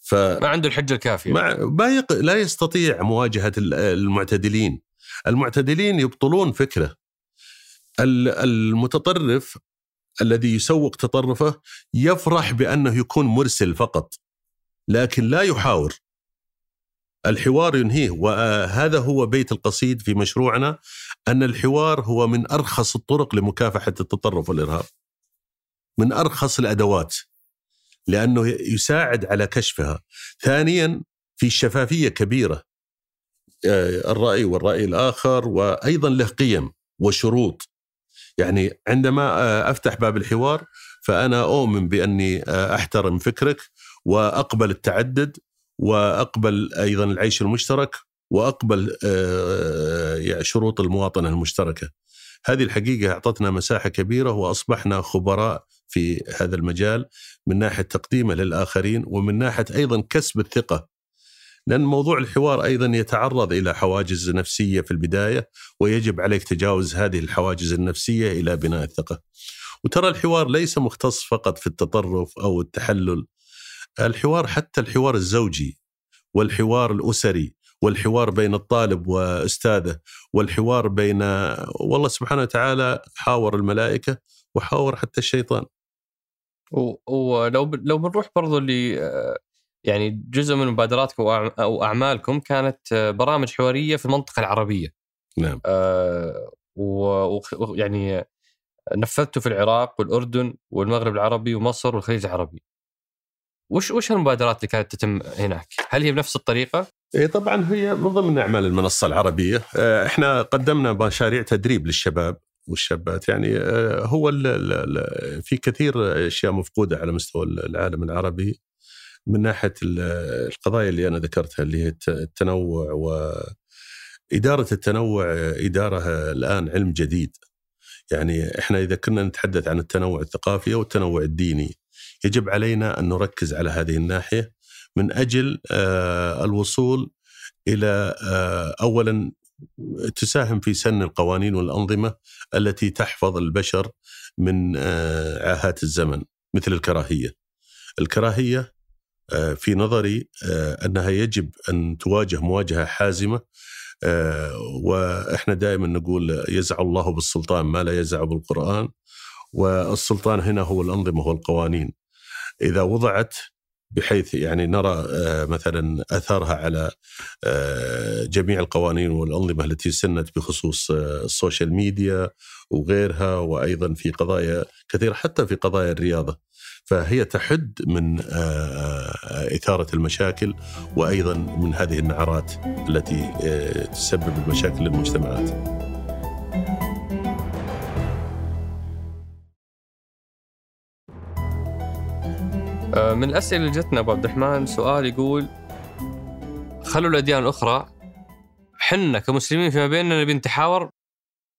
ف ما عنده الحجة الكافية. ما ما يق... لا يستطيع مواجهة المعتدلين. المعتدلين يبطلون فكره. المتطرف الذي يسوق تطرفه يفرح بأنه يكون مرسل فقط. لكن لا يحاور الحوار ينهيه وهذا هو بيت القصيد في مشروعنا أن الحوار هو من أرخص الطرق لمكافحة التطرف والإرهاب. من أرخص الأدوات لأنه يساعد على كشفها. ثانيا في شفافية كبيرة الرأي والرأي الآخر وأيضا له قيم وشروط. يعني عندما أفتح باب الحوار فأنا أؤمن بأني أحترم فكرك وأقبل التعدد وأقبل أيضا العيش المشترك وأقبل شروط المواطنة المشتركة. هذه الحقيقة أعطتنا مساحة كبيرة وأصبحنا خبراء في هذا المجال من ناحية تقديمه للآخرين ومن ناحية أيضا كسب الثقة. لأن موضوع الحوار أيضا يتعرض إلى حواجز نفسية في البداية ويجب عليك تجاوز هذه الحواجز النفسية إلى بناء الثقة. وترى الحوار ليس مختص فقط في التطرف أو التحلل الحوار حتى الحوار الزوجي والحوار الأسري والحوار بين الطالب وأستاذه والحوار بين والله سبحانه وتعالى حاور الملائكة وحاور حتى الشيطان. ولو لو بنروح برضو ل يعني جزء من مبادراتكم أو أعمالكم كانت برامج حوارية في المنطقة العربية. نعم. آه ويعني نفذته في العراق والأردن والمغرب العربي ومصر والخليج العربي. وش وش المبادرات اللي كانت تتم هناك؟ هل هي بنفس الطريقة؟ اي طبعا هي من ضمن أعمال المنصة العربية، إحنا قدمنا مشاريع تدريب للشباب والشابات يعني هو ال ال في كثير أشياء مفقودة على مستوى العالم العربي من ناحية القضايا اللي أنا ذكرتها اللي هي التنوع واداره التنوع إدارة الآن علم جديد. يعني إحنا إذا كنا نتحدث عن التنوع الثقافي أو التنوع الديني يجب علينا أن نركز على هذه الناحية من أجل الوصول إلى اولا تساهم في سن القوانين والأنظمة التي تحفظ البشر من آه، عاهات الزمن مثل الكراهية. الكراهية آه، في نظري آه، أنها يجب أن تواجه مواجهة حازمة وإحنا دائما نقول يزع الله بالسلطان ما لا يزع بالقرآن والسلطان هنا هو الأنظمة والقوانين. إذا وضعت بحيث يعني نرى آه، مثلا اثارها على آه، جميع القوانين والأنظمة التي سنت بخصوص آه، ال social media وغيرها وأيضا في قضايا كثيرة حتى في قضايا الرياضة فهي تحد من إثارة المشاكل وأيضا من هذه النعرات التي تسبب المشاكل للمجتمعات. من الأسئلة اللي جتنا أبو عبد الرحمن سؤال يقول خلوا الأديان الأخرى حنا كمسلمين فيما بيننا نبي نتحاور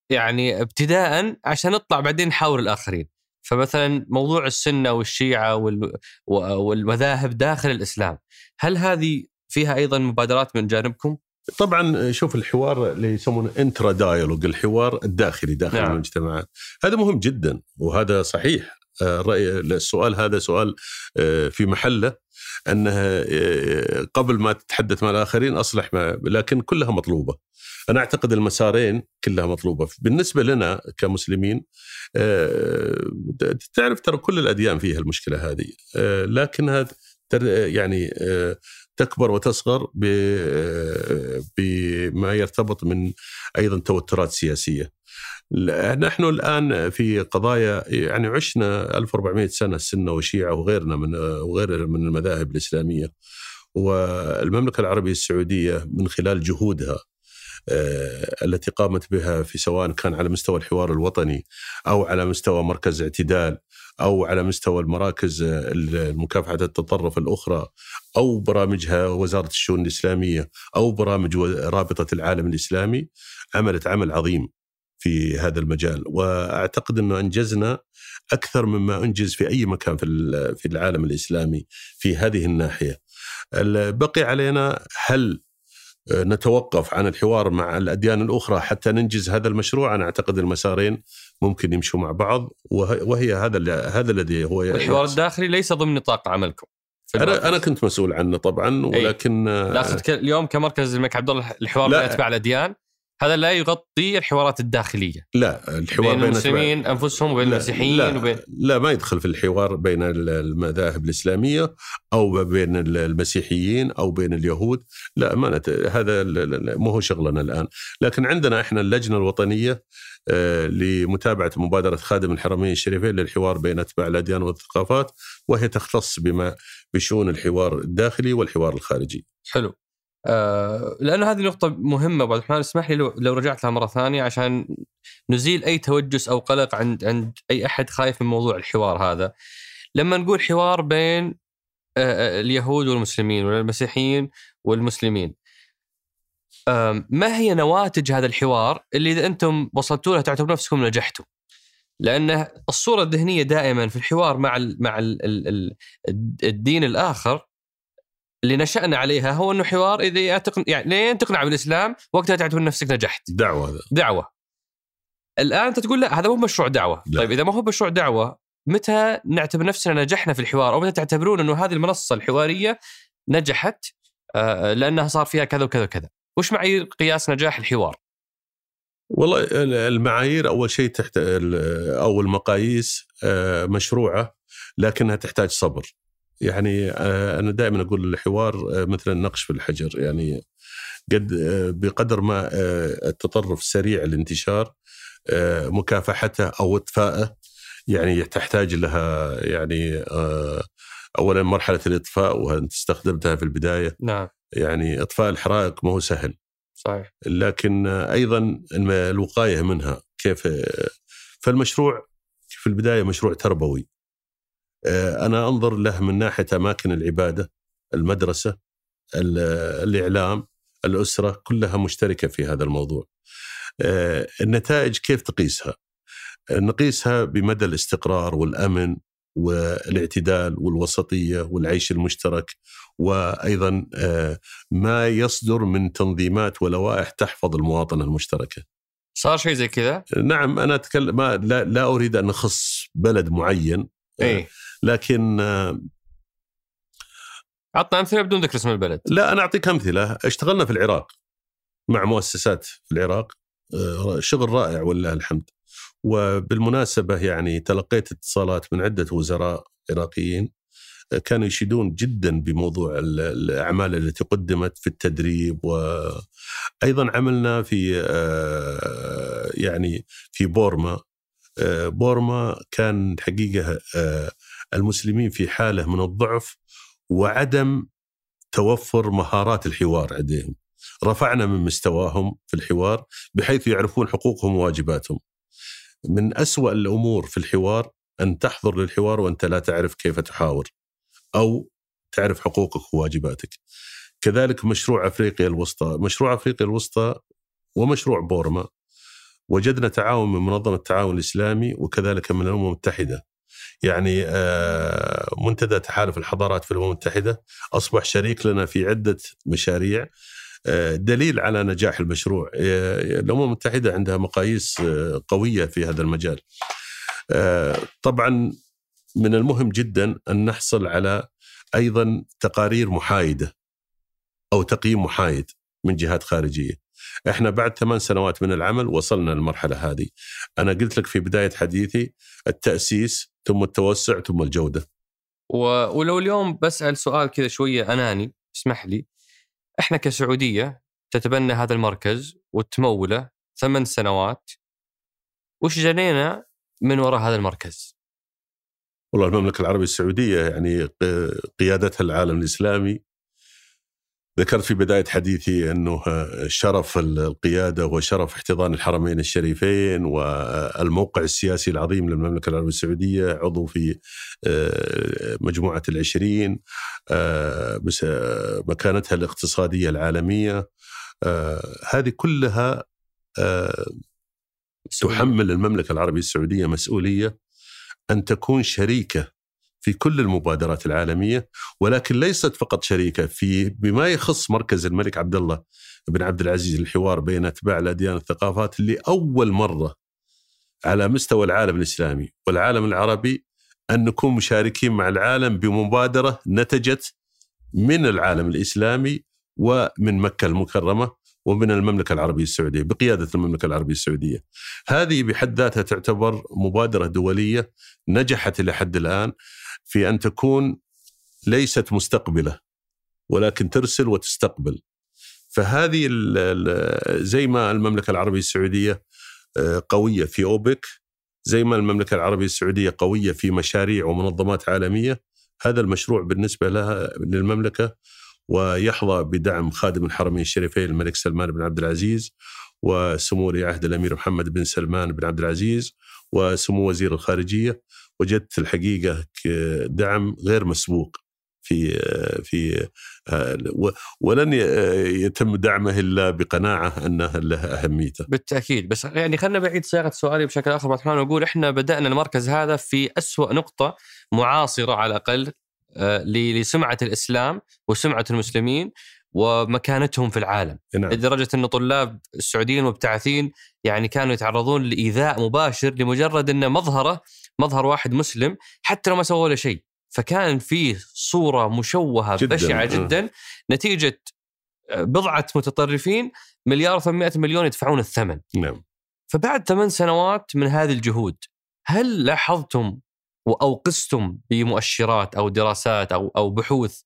يعني ابتداء عشان نطلع بعدين نحاور الآخرين فمثلا موضوع السنة والشيعة والمذاهب داخل الإسلام هل هذه فيها أيضا مبادرات من جانبكم؟ طبعا شوف الحوار اللي يسمونه انترا دايلوج الحوار الداخلي داخل نعم. المجتمعات هذا مهم جدا وهذا صحيح الرأي السؤال هذا سؤال آه، في محله أنه آه، قبل ما تتحدث مع الآخرين أصلح ما لكن كلها مطلوبة. أنا أعتقد المسارين كلها مطلوبة، بالنسبة لنا كمسلمين آه، تعرف ترى كل الأديان فيها المشكلة هذه، لكنها يعني تكبر وتصغر بما يرتبط من أيضا توترات سياسية. نحن الآن في قضايا يعني عشنا 1400 سنة السنة وشيعة وغيرنا من وغير من المذاهب الإسلامية. والمملكة العربية السعودية من خلال جهودها آه، التي قامت بها في سواء كان على مستوى الحوار الوطني أو على مستوى مركز اعتدال أو على مستوى المراكز مكافحه التطرف الأخرى أو برامجها وزارة الشؤون الإسلامية أو برامج رابطة العالم الإسلامي عملت عمل عظيم. في هذا المجال. وأعتقد إنه أنجزنا أكثر مما أنجز في أي مكان في في العالم الإسلامي في هذه الناحية. بقي علينا هل نتوقف عن الحوار مع الأديان الأخرى حتى ننجز هذا المشروع؟ أنا أعتقد المسارين ممكن يمشوا مع بعض وهي هذا هذا الذي هو الحوار الداخلي ليس ضمن نطاق عملكم. أنا أنا كنت مسؤول عنه طبعا ولكن لا اليوم كمركز الملك عبد الله الحوار بين اتباع الأديان. هذا لا يغطي الحوارات الداخلية لا الحوار بين المسلمين أنفسهم وبين المسيحيين لا وبين لا ما يدخل في الحوار بين المذاهب الإسلامية أو بين المسيحيين أو بين اليهود لا ما نت... هذا مو هو شغلنا الآن لكن عندنا إحنا اللجنة الوطنية آه، لمتابعة مبادرة خادم الحرمين الشريفين للحوار بين أتباع الأديان والثقافات وهي تختص بما بشؤون الحوار الداخلي والحوار الخارجي. حلو. آه لأنه هذه نقطة مهمة أبو الرحمن اسمح لي لو, لو رجعت لها مرة ثانية عشان نزيل أي توجس أو قلق عند عند أي أحد خايف من موضوع الحوار هذا. لما نقول حوار بين آه, آه، اليهود والمسلمين ولا المسيحيين والمسلمين ما هي نواتج هذا الحوار اللي إذا أنتم وصلتوا له تعتبرون نفسكم نجحتوا؟ لأن الصورة الذهنية دائما في الحوار مع ال مع ال الدين الآخر اللي نشأنا عليها هو إنه حوار إذا تقن... يعني لين تقنع بالإسلام وقتها تعتبر نفسك نجحت. دعوة. هذا دعوة. الآن أنت تقول لا هذا مو مشروع دعوة. لا. طيب إذا ما هو مشروع دعوة متى نعتبر نفسنا نجحنا في الحوار؟ أو متى تعتبرون إنه هذه المنصة الحوارية نجحت آه، لأنها صار فيها كذا وكذا وكذا؟ وش معايير قياس نجاح الحوار؟ والله المعايير أول شيء تحت أو المقاييس آه، مشروعة لكنها تحتاج صبر. يعني آه، أنا دائما أقول الحوار آه، مثل النقش في الحجر. يعني قد آه، بقدر ما التطرف سريع الانتشار مكافحته أو إطفائه يعني تحتاج لها يعني اولا مرحلة الإطفاء وأنت استخدمتها في البداية. نعم. يعني إطفاء الحرائق ما هو سهل. صحيح. لكن أيضا الوقاية منها. كيف فالمشروع في البداية مشروع تربوي. أنا أنظر له من ناحية أماكن العبادة المدرسة الإعلام الأسرة كلها مشتركة في هذا الموضوع آه، النتائج كيف تقيسها نقيسها بمدى الاستقرار والأمن والاعتدال والوسطية والعيش المشترك وأيضا آه، ما يصدر من تنظيمات ولوائح تحفظ المواطنة المشتركة. صار شيء زي كذا؟ نعم أنا أتكلم ما لا, لا أريد أن أخص بلد معين اي لكن عطنا أمثلة بدون ذكر اسم البلد. لا أنا أعطيك أمثلة، اشتغلنا في العراق مع مؤسسات في العراق شغل رائع ولله الحمد. وبالمناسبة يعني تلقيت اتصالات من عدة وزراء عراقيين كانوا يشيدون جدا بموضوع الأعمال التي قدمت في التدريب وأيضا عملنا في يعني في بورما بورما كان حقيقة المسلمين في حالة من الضعف وعدم توفر مهارات الحوار لديهم رفعنا من مستواهم في الحوار بحيث يعرفون حقوقهم وواجباتهم. من أسوأ الأمور في الحوار أن تحضر للحوار وأنت لا تعرف كيف تحاور أو تعرف حقوقك وواجباتك. كذلك مشروع أفريقيا الوسطى. مشروع أفريقيا الوسطى ومشروع بورما. وجدنا تعاون من منظمة التعاون الإسلامي وكذلك من الأمم المتحدة. يعني آه، منتدى تحالف الحضارات في الأمم المتحدة. أصبح شريك لنا في عدة مشاريع. دليل على نجاح المشروع. الأمم المتحدة عندها مقاييس آه، قوية في هذا المجال. آه، طبعا من المهم جدا أن نحصل على أيضا تقارير محايدة أو تقييم محايد من جهات خارجية. إحنا بعد ثمان سنوات من العمل وصلنا للمرحلة هذه. أنا قلت لك في بداية حديثي التأسيس ثم التوسع ثم الجودة. ولو اليوم بسأل سؤال كذا شوية أناني اسمح لي. إحنا كسعودية تتبنى هذا المركز وتموله ثمان سنوات. وش جنينا من وراء هذا المركز؟ والله المملكة العربية السعودية يعني قيادتها العالم الإسلامي ذكرت في بداية حديثي أنه شرف القيادة وشرف احتضان الحرمين الشريفين والموقع السياسي العظيم للمملكة العربية السعودية عضو في آه، مجموعة العشرين آه، مكانتها الاقتصادية العالمية. آه، هذه كلها تحمل المملكة العربية السعودية مسؤولية أن تكون شريكة في كل المبادرات العالمية ولكن ليست فقط شريكة في بما يخص مركز الملك عبد الله بن عبد العزيز الحوار بين أتباع الأديان والثقافات اللي أول مرة على مستوى العالم الإسلامي والعالم العربي أن نكون مشاركين مع العالم بمبادرة نتجت من العالم الإسلامي ومن مكة المكرمة ومن المملكة العربية السعودية بقيادة المملكة العربية السعودية. هذه بحد ذاتها تعتبر مبادرة دولية نجحت إلى حد الآن في أن تكون ليست مستقبلة ولكن ترسل وتستقبل. فهذه زي ما المملكة العربية السعودية آه، قوية في أوبك زي ما المملكة العربية السعودية قوية في مشاريع ومنظمات عالمية هذا المشروع بالنسبة لها للمملكة ويحظى بدعم خادم الحرمين الشريفين الملك سلمان بن عبد العزيز وسمو ولي عهد الأمير محمد بن سلمان بن عبد العزيز وسمو وزير الخارجية وجدت الحقيقة دعم غير مسبوق في في ولن يتم دعمه إلا بقناعة انه له اهميته. بالتأكيد بس يعني خلينا بعيد صياغة سؤالي بشكل آخر الرحمن ونقول إحنا بدأنا المركز هذا في أسوأ نقطة معاصرة على الأقل آه، لسمعة الإسلام وسمعة المسلمين ومكانتهم في العالم نعم. لدرجة أن طلاب السعوديين مبتعثين يعني كانوا يتعرضون لإيذاء مباشر لمجرد انه مظهره مظهر واحد مسلم حتى لو ما سووا له شيء. فكان فيه صورة مشوهة جداً. بشعة جدا. نتيجة آه، بضعة متطرفين مليار و800 مليون يدفعون الثمن. نعم. فبعد ثمان سنوات من هذه الجهود هل لاحظتم أو قستم بمؤشرات أو دراسات أو أو بحوث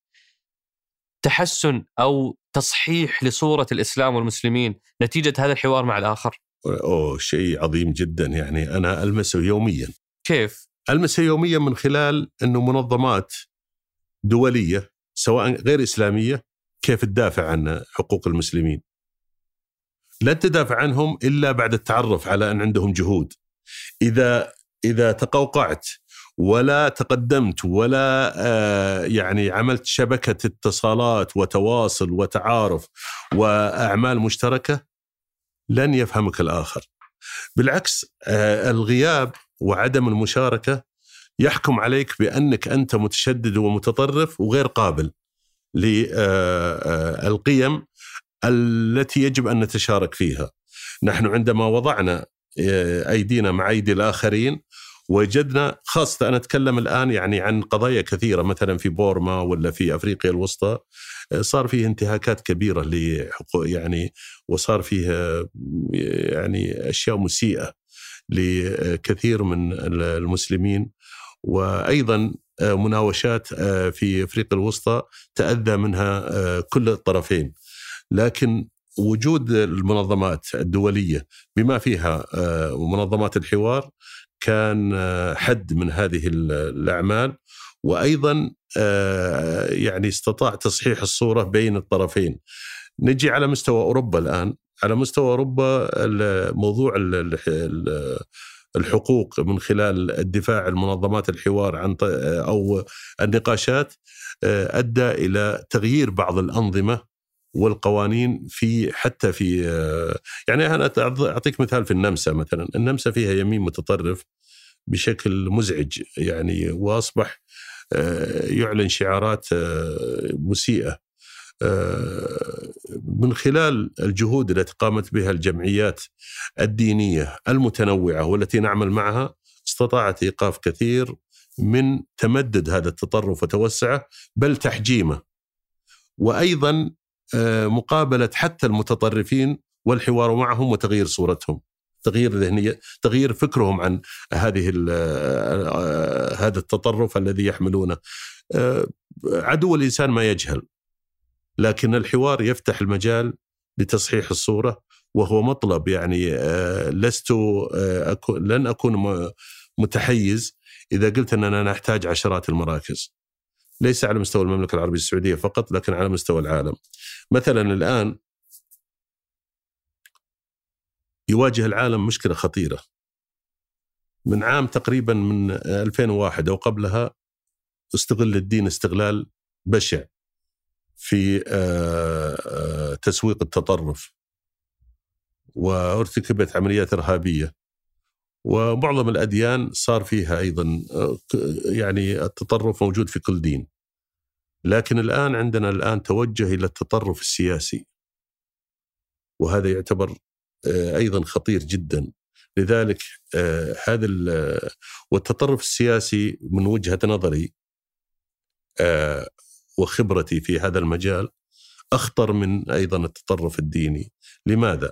تحسن أو تصحيح لصورة الإسلام والمسلمين نتيجة هذا الحوار مع الآخر؟ أوه شيء عظيم جدا. يعني أنا ألمسه يوميا. كيف؟ المسه يوميا من خلال إنه منظمات دولية سواء غير إسلامية كيف تدافع عن حقوق المسلمين. لن تدافع عنهم إلا بعد التعرف على أن عندهم جهود. إذا إذا تقوقعت ولا تقدمت ولا آه، يعني عملت شبكة اتصالات وتواصل وتعارف وأعمال مشتركة لن يفهمك الآخر. بالعكس آه، الغياب وعدم المشاركة يحكم عليك بأنك أنت متشدد ومتطرف وغير قابل للقيم التي يجب أن نتشارك فيها. نحن عندما وضعنا أيدينا مع أيدي الآخرين وجدنا خاصة أنا أتكلم الآن يعني عن قضايا كثيرة مثلا في بورما ولا في أفريقيا الوسطى صار فيه انتهاكات كبيرة لحقوق يعني وصار فيه يعني أشياء مسيئة لكثير من المسلمين. وأيضا مناوشات في أفريقيا الوسطى تأذى منها كل الطرفين. لكن وجود المنظمات الدولية بما فيها منظمات الحوار كان حد من هذه الأعمال. وأيضا يعني استطاع تصحيح الصورة بين الطرفين. نجي على مستوى أوروبا الآن. على مستوى أوروبا موضوع الحقوق من خلال الدفاع المنظمات الحوار عن أو النقاشات أدى إلى تغيير بعض الأنظمة والقوانين في حتى في يعني أنا أعطيك مثال في النمسا مثلا، النمسا فيها يمين متطرف بشكل مزعج يعني وأصبح يعلن شعارات مسيئة من خلال الجهود التي قامت بها الجمعيات الدينية المتنوعة والتي نعمل معها استطاعت إيقاف كثير من تمدد هذا التطرف وتوسعه بل تحجيمه. وأيضا مقابلة حتى المتطرفين والحوار معهم وتغيير صورتهم. تغيير ذهنية تغيير فكرهم عن هذه هذا التطرف الذي يحملونه. عدو الإنسان ما يجهل لكن الحوار يفتح المجال لتصحيح الصورة وهو مطلب يعني لست أكون لن أكون متحيز إذا قلت أننا نحتاج عشرات المراكز. ليس على مستوى المملكة العربية السعودية فقط لكن على مستوى العالم. مثلا الآن يواجه العالم مشكلة خطيرة. من عام تقريبا من 2001 أو قبلها استغل الدين استغلال بشع في تسويق التطرف وارتكبت عمليات إرهابية. ومعظم الأديان صار فيها أيضا يعني التطرف موجود في كل دين. لكن الآن عندنا الآن توجه إلى التطرف السياسي. وهذا يعتبر أيضا خطير جدا. لذلك هذا والتطرف السياسي من وجهة نظري وخبرتي في هذا المجال أخطر من أيضا التطرف الديني. لماذا؟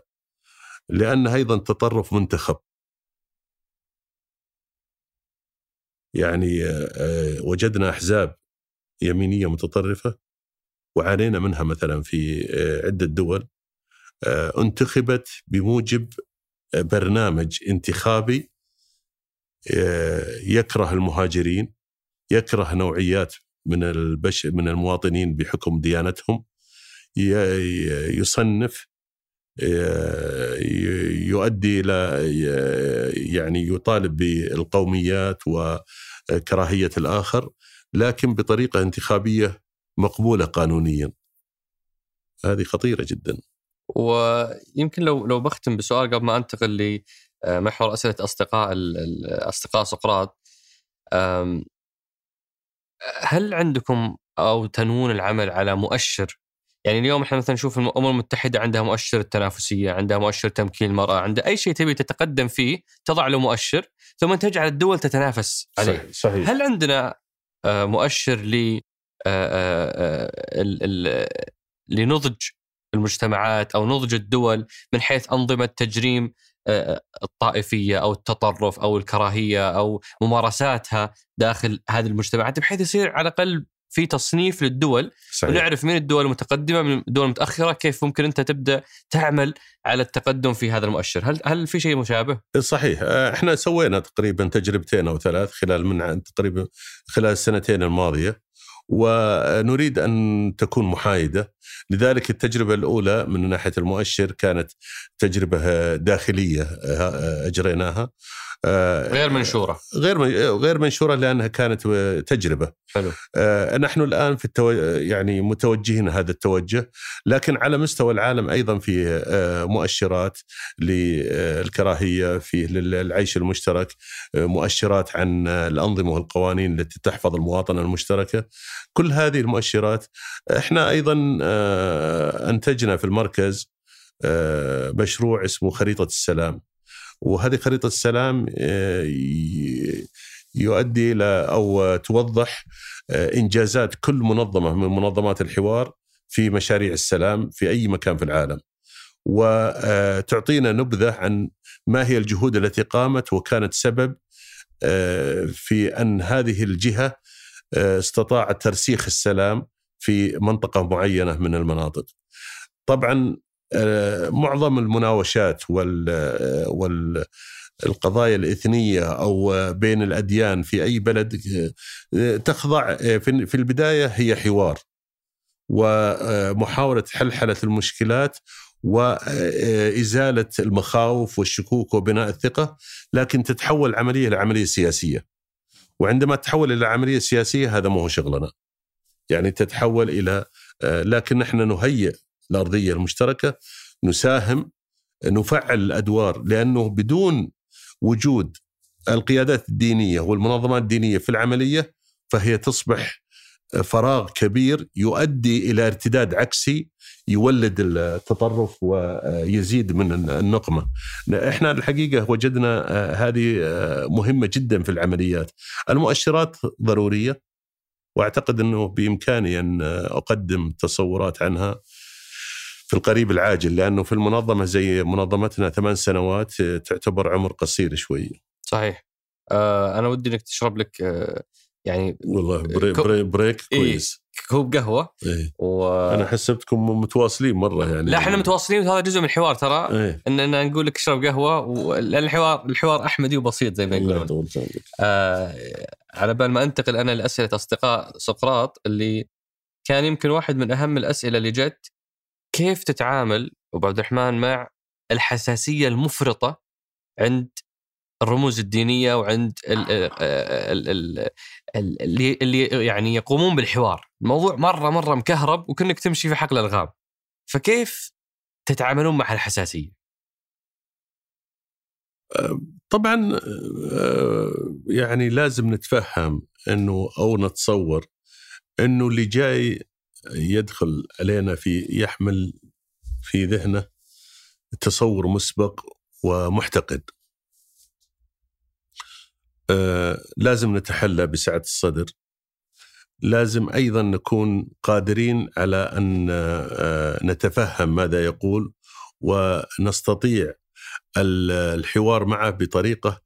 لأن أيضا تطرف منتخب. يعني وجدنا أحزاب يمينية متطرفة وعانينا منها مثلا في عدة دول. انتخبت بموجب برنامج انتخابي يكره المهاجرين يكره نوعيات من البش من المواطنين بحكم ديانتهم يصنف يؤدي إلى يعني يطالب بالقوميات وكراهية الآخر لكن بطريقة انتخابية مقبولة قانونيا. هذه خطيرة جدا. ويمكن لو لو بختم بسؤال قبل ما أنتقل لمحور أسئلة أصدقاء أصدقاء سقراط هل عندكم أو تنوون العمل على مؤشر يعني اليوم إحنا مثلا نشوف الامم المتحدة عندها مؤشر التنافسيه، عندها مؤشر تمكين المرأة، عندها أي شيء تبي تتقدم فيه تضع له مؤشر ثم تجعل الدول تتنافس عليه. صحيح, صحيح. هل عندنا مؤشر ل لنضج المجتمعات أو نضج الدول من حيث أنظمة تجريم الطائفية أو التطرف أو الكراهية أو ممارساتها داخل هذه المجتمعات بحيث يصير على الأقل في تصنيف للدول صحيح. ونعرف من الدول المتقدمة من الدول المتأخرة كيف ممكن أنت تبدأ تعمل على التقدم في هذا المؤشر. هل هل في شيء مشابه؟ صحيح. إحنا سوينا تقريبا تجربتين أو ثلاث خلال من تقريبا خلال السنتين الماضية ونريد أن تكون محايدة لذلك التجربة الأولى من ناحية المؤشر كانت تجربة داخلية أجريناها. آه، غير منشورة. غير غير منشورة لأنها كانت تجربة. حلو. آه، نحن الآن في التو... يعني متوجهين هذا التوجه لكن على مستوى العالم أيضا في آه، مؤشرات للكراهية في للعيش المشترك مؤشرات عن الأنظمة والقوانين التي تحفظ المواطنة المشتركة. كل هذه المؤشرات إحنا أيضا أنتجنا في المركز مشروع اسمه خريطة السلام وهذه خريطة السلام آه، يؤدي إلى أو توضح آه، إنجازات كل منظمة من منظمات الحوار في مشاريع السلام في أي مكان في العالم. وتعطينا نبذة عن ما هي الجهود التي قامت وكانت سبب آه، في أن هذه الجهة استطاعت ترسيخ السلام في منطقة معينة من المناطق. طبعا آه، معظم المناوشات آه، وال القضايا الإثنية أو بين الأديان في أي بلد آه، تخضع في البداية هي حوار ومحاولة حلحلة المشكلات وإزالة المخاوف والشكوك وبناء الثقة لكن تتحول العملية لعملية سياسية وعندما تتحول إلى عملية سياسية هذا ما هو شغلنا يعني تتحول إلى لكن نحن نهيئ الأرضية المشتركة نساهم نفعل الأدوار لأنه بدون وجود القيادات الدينية والمنظمات الدينية في العملية فهي تصبح فراغ كبير يؤدي إلى ارتداد عكسي يولد التطرف ويزيد من النقمة. إحنا الحقيقة وجدنا هذه مهمة جدا في العمليات. المؤشرات ضرورية وأعتقد أنه بإمكاني أن أقدم تصورات عنها في القريب العاجل لأنه في المنظمة زي منظمتنا ثمان سنوات آه، تعتبر عمر قصير شوي. صحيح. آه أنا ودي إنك تشرب لك آه يعني والله بريك, بريك, break إيه، كويس. كوب قهوه إيه؟ و... أنا حسبتكم متواصلين مرة يعني لا إحنا متواصلين وهذا جزء من الحوار ترى إيه؟ اننا نقول لك اشرب قهوة لأن الحوار الحوار أحمدي وبسيط زي ما يقولون آه على بال ما أنتقل أنا لأسئلة أصدقاء سقراط اللي كان يمكن واحد من أهم الأسئلة اللي جت كيف تتعامل أبو عبد الرحمن مع الحساسية المفرطة عند الرموز الدينية وعند اللي اللي يعني يقومون بالحوار، الموضوع مرة مرة مكهرب وكأنك تمشي في حقل الغام. فكيف تتعاملون مع الحساسية؟ طبعا يعني لازم نتفهم إنه أو نتصور إنه اللي جاي يدخل علينا في يحمل في ذهنه تصور مسبق ومحتقد آه لازم نتحلى بسعة الصدر لازم أيضا نكون قادرين على أن آه نتفهم ماذا يقول ونستطيع الحوار معه بطريقة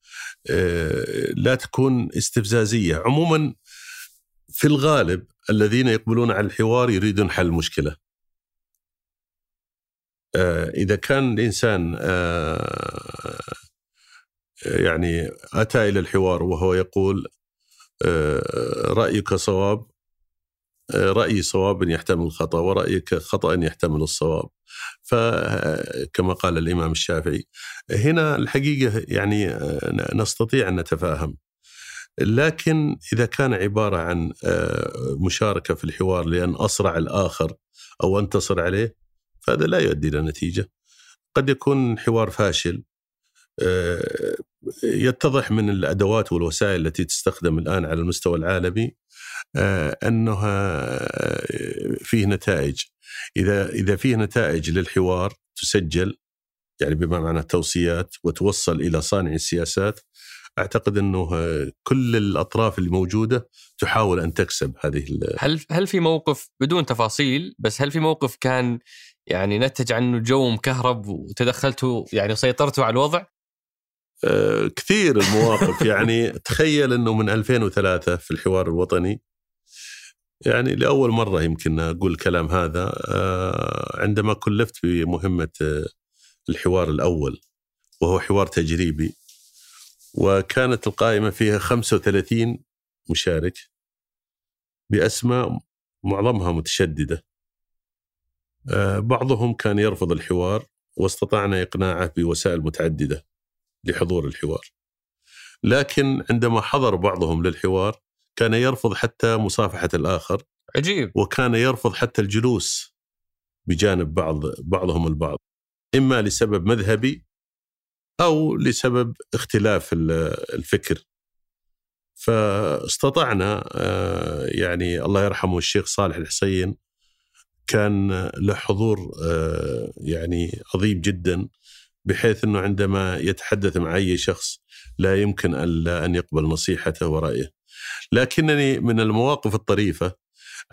آه لا تكون استفزازية عموما في الغالب الذين يقبلون على الحوار يريدون حل مشكلة. آه، إذا كان الإنسان آه، يعني أتى إلى الحوار وهو يقول آه، رأيك صواب رايي صواب يحتمل الخطأ ورأيك خطأ يحتمل الصواب. فكما قال الإمام الشافعي هنا الحقيقة يعني نستطيع أن نتفاهم. لكن إذا كان عبارة عن آه، مشاركة في الحوار لأن أصرع الآخر أو أنتصر عليه فهذا لا يؤدي إلى نتيجة قد يكون حوار فاشل آه، يتضح من الأدوات والوسائل التي تستخدم الآن على المستوى العالمي آه، أنها فيه نتائج إذا إذا فيه نتائج للحوار تسجل يعني بما معنى توصيات وتوصل إلى صانع السياسات أعتقد أنه كل الأطراف اللي موجودة تحاول أن تكسب هذه هل هل في موقف بدون تفاصيل بس هل في موقف كان يعني نتج عنه الجو مكهرب وتدخلتوا يعني سيطرتوا على الوضع؟ أه كثير المواقف. <laughs> يعني تخيل إنه من 2003 في الحوار الوطني يعني لأول مرة يمكن أقول الكلام هذا أه عندما كلفت بمهمة آه، الحوار الأول وهو حوار تجريبي وكانت القائمة فيها 35 مشارك بأسماء معظمها متشددة. آه، بعضهم كان يرفض الحوار واستطعنا إقناعه بوسائل متعددة. لحضور الحوار. لكن عندما حضر بعضهم للحوار كان يرفض حتى مصافحة الآخر عجيب. وكان يرفض حتى الجلوس بجانب بعض بعضهم البعض إما لسبب مذهبي أو لسبب اختلاف الفكر. فاستطعنا آه، يعني الله يرحمه الشيخ صالح الحسين كان له حضور آه، يعني عظيم جدا. بحيث إنه عندما يتحدث مع أي شخص لا يمكن الا أن يقبل نصيحته ورأيه. لكنني من المواقف الطريفة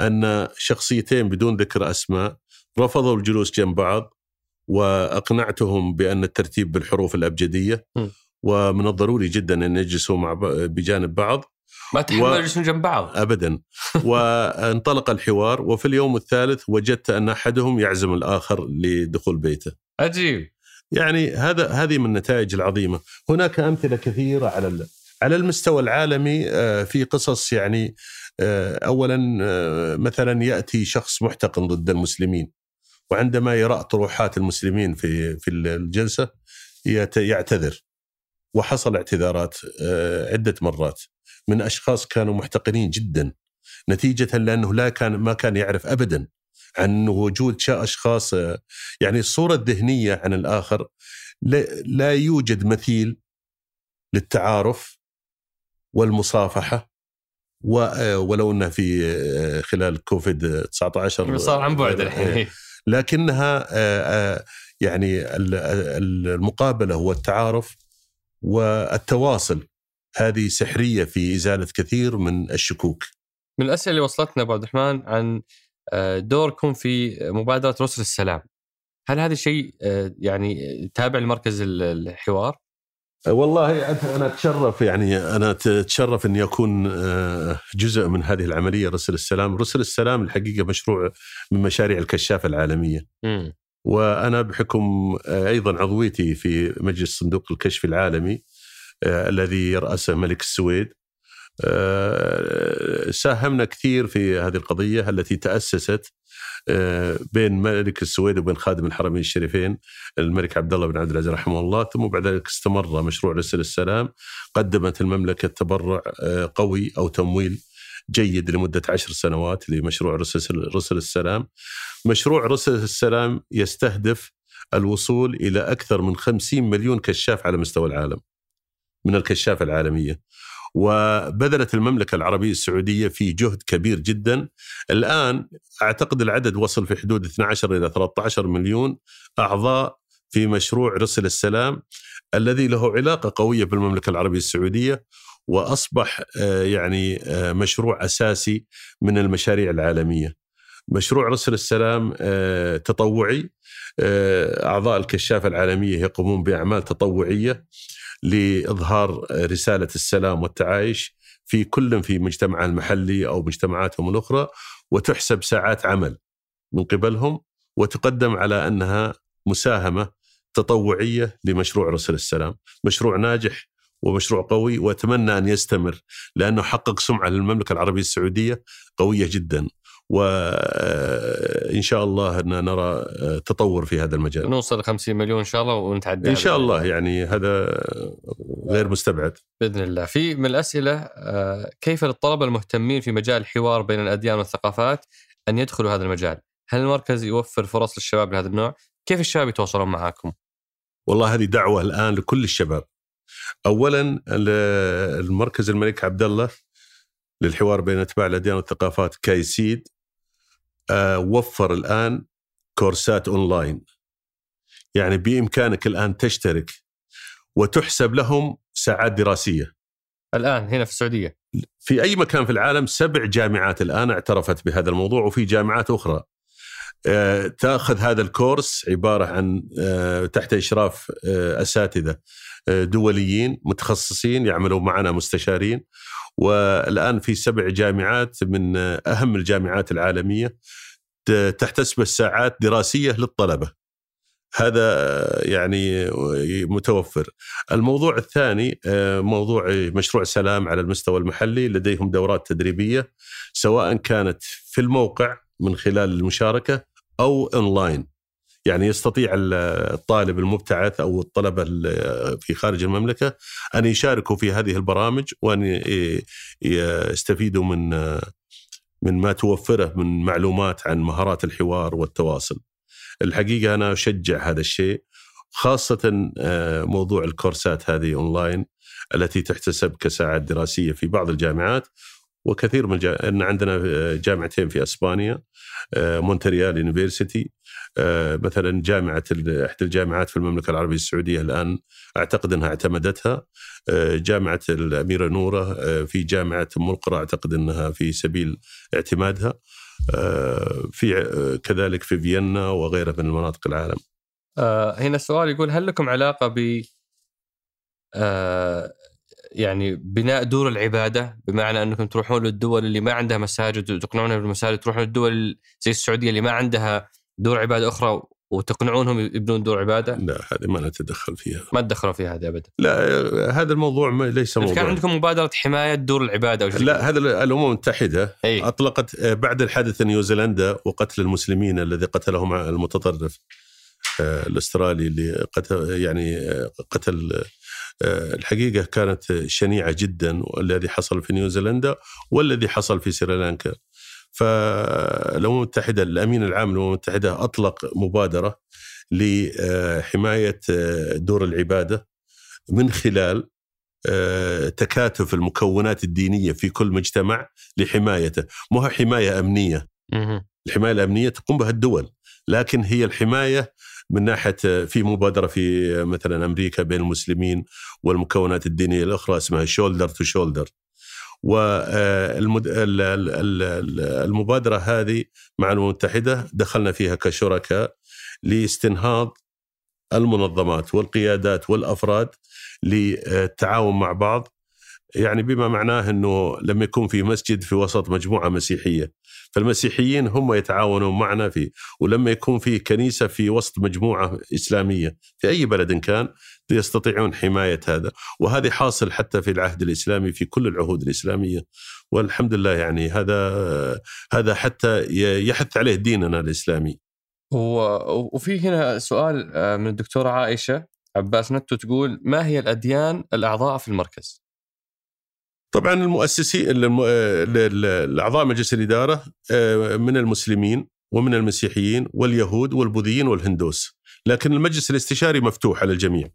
أن شخصيتين بدون ذكر أسماء رفضوا الجلوس جنب بعض وأقنعتهم بأن الترتيب بالحروف الأبجدية ومن الضروري جدا أن يجلسوا مع بجانب بعض. ما تحملوا و... يجلسون جنب بعض. ابدا. <laughs> وانطلق الحوار وفي اليوم الثالث وجدت أن أحدهم يعزم الآخر لدخول بيته. عجيب. يعني هذا هذه من النتائج العظيمة. هناك أمثلة كثيرة على على المستوى العالمي آه، في قصص يعني آه، اولا آه، مثلا يأتي شخص محتقن ضد المسلمين وعندما يرى طروحات المسلمين في في الجلسة يعتذر وحصل اعتذارات عدة مرات. من أشخاص كانوا محتقنين جدا نتيجة لأنه لا كان ما كان يعرف ابدا عن وجود أشخاص يعني الصورة الذهنيه عن الآخر لا يوجد مثيل للتعارف والمصافحة ولو انه في خلال كوفيد 19 صار عن بعد الحين لكنها يعني المقابلة والتعارف والتواصل هذه سحرية في إزالة كثير من الشكوك. من الأسئلة اللي وصلتنا أبو عبد الرحمن عن آه، دوركم في مبادرة رسل السلام. هل هذا شيء آه، يعني تابع لمركز الحوار؟ والله أنا أتشرف يعني أنا أتشرف اني اكون آه، جزء من هذه العملية رسل السلام، رسل السلام الحقيقة مشروع من مشاريع الكشافه العالمية. م. وأنا بحكم أيضا عضويتي في مجلس صندوق الكشف العالمي آه، الذي يرأسه ملك السويد آه، ساهمنا كثير في هذه القضية التي تأسست آه، بين ملك السويد وبين خادم الحرمين الشريفين الملك عبد الله بن عبد العزيز رحمه الله ثم بعد ذلك استمر مشروع رسل السلام قدمت المملكة تبرع قوي أو تمويل جيد لمدة عشر سنوات لمشروع رسل, رسل السلام. مشروع رسل السلام يستهدف الوصول إلى أكثر من 50 مليون كشاف على مستوى العالم من الكشافة العالمية. وبذلت المملكة العربية السعودية في جهد كبير جدا. الآن أعتقد العدد وصل في حدود 12 إلى 13 مليون أعضاء في مشروع رسل السلام الذي له علاقة قوية بالمملكة العربية السعودية وأصبح آه، يعني آه، مشروع أساسي من المشاريع العالمية. مشروع رسل السلام آه، تطوعي أعضاء الكشافة العالمية يقومون بأعمال تطوعية. لإظهار رسالة السلام والتعايش في كل في مجتمعه المحلي أو مجتمعاتهم الأخرى وتحسب ساعات عمل من قبلهم وتقدم على أنها مساهمة تطوعية لمشروع رسل السلام، مشروع ناجح ومشروع قوي وأتمنى أن يستمر لأنه حقق سمعة للمملكة العربية السعودية قوية جدا. وإن شاء الله أن نرى تطور في هذا المجال. نوصل 50 مليون إن شاء الله ونتعدى إن شاء الله يعني هذا غير مستبعد. بإذن الله. في من الأسئلة آه، كيف للطلبة المهتمين في مجال الحوار بين الأديان والثقافات أن يدخلوا هذا المجال؟ هل المركز يوفر فرص للشباب لهذا النوع؟ كيف الشباب يتواصلون معكم والله هذه دعوة الآن لكل الشباب. اولا المركز الملك عبد الله للحوار بين أتباع الأديان والثقافات كايسيد آه، وفر الآن كورسات أونلاين. يعني بإمكانك الآن تشترك وتحسب لهم ساعات دراسية. الآن هنا في السعودية. في أي مكان في العالم سبع جامعات الآن اعترفت بهذا الموضوع وفي جامعات أخرى. آه، تأخذ هذا الكورس عبارة عن آه، تحت إشراف أساتذة دوليين متخصصين يعملوا معنا مستشارين. والآن في سبع جامعات من أهم الجامعات العالمية تحتسب الساعات دراسية للطلبة. هذا يعني متوفر. الموضوع الثاني موضوع مشروع سلام على المستوى المحلي لديهم دورات تدريبية سواء كانت في الموقع من خلال المشاركة أو اونلاين يعني يستطيع الطالب المبتعث أو الطلبة في خارج المملكة أن يشاركوا في هذه البرامج وأن يستفيدوا من من ما توفره من معلومات عن مهارات الحوار والتواصل. الحقيقة أنا أشجع هذا الشيء خاصة آه، موضوع الكورسات هذه أونلاين التي تحتسب كساعات دراسية في بعض الجامعات وكثير من جا... إن عندنا جامعتين في إسبانيا آه، مونتريال University آه، مثلا جامعة إحدى الجامعات في المملكة العربية السعودية الآن أعتقد إنها اعتمدتها. آه، جامعة الأميرة نورة في جامعة ام القرى أعتقد إنها في سبيل اعتمادها. في كذلك في فيينا وغيرها من المناطق العالم. هنا السؤال يقول هل لكم علاقة ب يعني بناء دور العبادة؟ بمعنى أنكم تروحون للدول اللي ما عندها مساجد وتقنعونهم بالمساجد تروحون للدول زي السعودية اللي ما عندها دور عبادة أخرى وتقنعونهم يبنون دور عبادة؟ لا هذه ما نتدخل فيها. ما تدخلوا فيها هذه ابدا. لا هذا الموضوع ما ليس موضوع كان عندكم مبادرة حماية دور العبادة أو لا هذا الأمم المتحدة أي. أطلقت بعد الحادث نيوزيلندا وقتل المسلمين الذي قتلهم المتطرف آه، الأسترالي اللي قتل يعني آه، قتل آه، الحقيقة كانت شنيعة جدا والذي حصل في نيوزيلندا والذي حصل في سريلانكا. فالأمم المتحدة الأمين العام للأمم المتحدة أطلق مبادرة لحماية دور العبادة من خلال تكاتف المكونات الدينية في كل مجتمع لحمايته، مو حماية أمنية. الحماية الأمنية تقوم بها الدول، لكن هي الحماية من ناحية في مبادرة في مثلا أمريكا بين المسلمين والمكونات الدينية الأخرى اسمها شولدر تو شولدر والمبادره هذه مع الامم المتحدة دخلنا فيها كشركاء لاستنهاض المنظمات والقيادات والأفراد للتعاون مع بعض يعني بما معناه إنه لما يكون في مسجد في وسط مجموعة مسيحية. فالمسيحيين هم يتعاونون معنا فيه ولما يكون في كنيسة في وسط مجموعة إسلامية في أي بلد كان يستطيعون حماية هذا وهذا حاصل حتى في العهد الإسلامي في كل العهود الإسلامية والحمد لله يعني هذا هذا حتى يحث عليه ديننا الإسلامي. وفي هنا سؤال آه، من الدكتورة عائشة عباس نتو تقول ما هي الأديان الأعضاء في المركز؟ طبعا المؤسسين الاعضاء مجلس الإدارة آه، من المسلمين ومن المسيحيين واليهود والبوذيين والهندوس. لكن المجلس الاستشاري مفتوح على الجميع.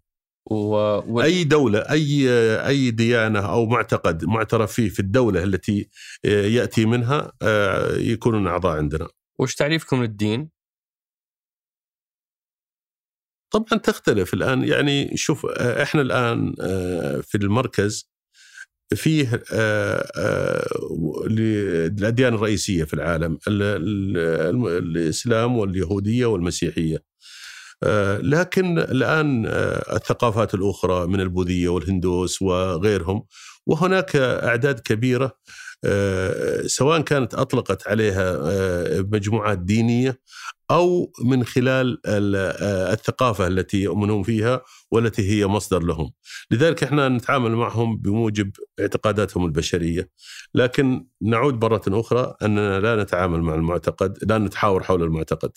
و... و... أي دولة أي أي ديانة أو معتقد معترف فيه في الدولة التي آه، يأتي منها آه، يكونون أعضاء عندنا. وش تعريفكم للدين؟ طبعا تختلف الآن. يعني شوف إحنا الآن في المركز فيه آه، آه، الأديان الرئيسية في العالم الإسلام واليهودية والمسيحية. آه، لكن الآن الثقافات الأخرى من البوذية والهندوس وغيرهم وهناك أعداد كبيرة سواء كانت أطلقت عليها مجموعات دينية أو من خلال الثقافة التي يؤمنون فيها والتي هي مصدر لهم. لذلك إحنا نتعامل معهم بموجب اعتقاداتهم البشرية، لكن نعود مرة أخرى أننا لا نتعامل مع المعتقد، لا نتحاور حول المعتقد.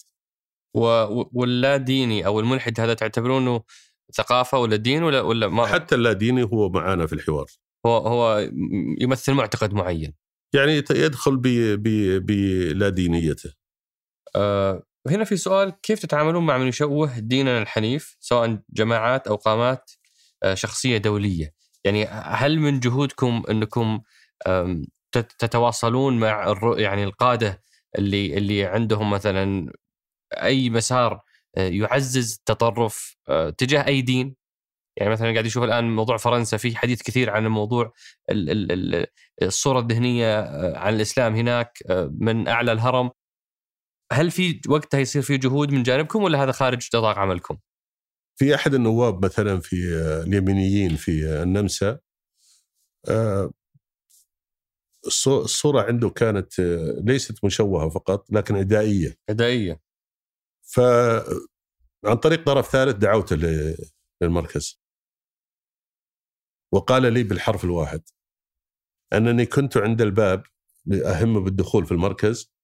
واللا ديني أو الملحد هذا تعتبرونه ثقافة ولا دين ولا ولا ما حتى اللا ديني هو معانا في الحوار. هو هو يمثل معتقد معين. يعني يدخل بلا دينيته. أه وهنا في سؤال كيف تتعاملون مع من يشوه ديننا الحنيف سواء جماعات أو قامات آه، شخصية دولية يعني هل من جهودكم أنكم تتواصلون مع يعني القادة اللي اللي عندهم مثلا أي مسار آه، يعزز التطرف آه، تجاه أي دين يعني مثلا قاعد يشوف الآن موضوع فرنسا في حديث كثير عن الموضوع الصورة الذهنية عن الإسلام هناك من أعلى الهرم. هل في وقتها يصير في جهود من جانبكم ولا هذا خارج نطاق عملكم؟ في أحد النواب مثلا في اليمينيين في النمسا آه، الصورة عنده كانت آه، ليست مشوهة فقط لكن عدائية عدائية ف عن طريق طرف ثالث دعوته للمركز. وقال لي بالحرف الواحد أنني كنت عند الباب أهم بالدخول في المركز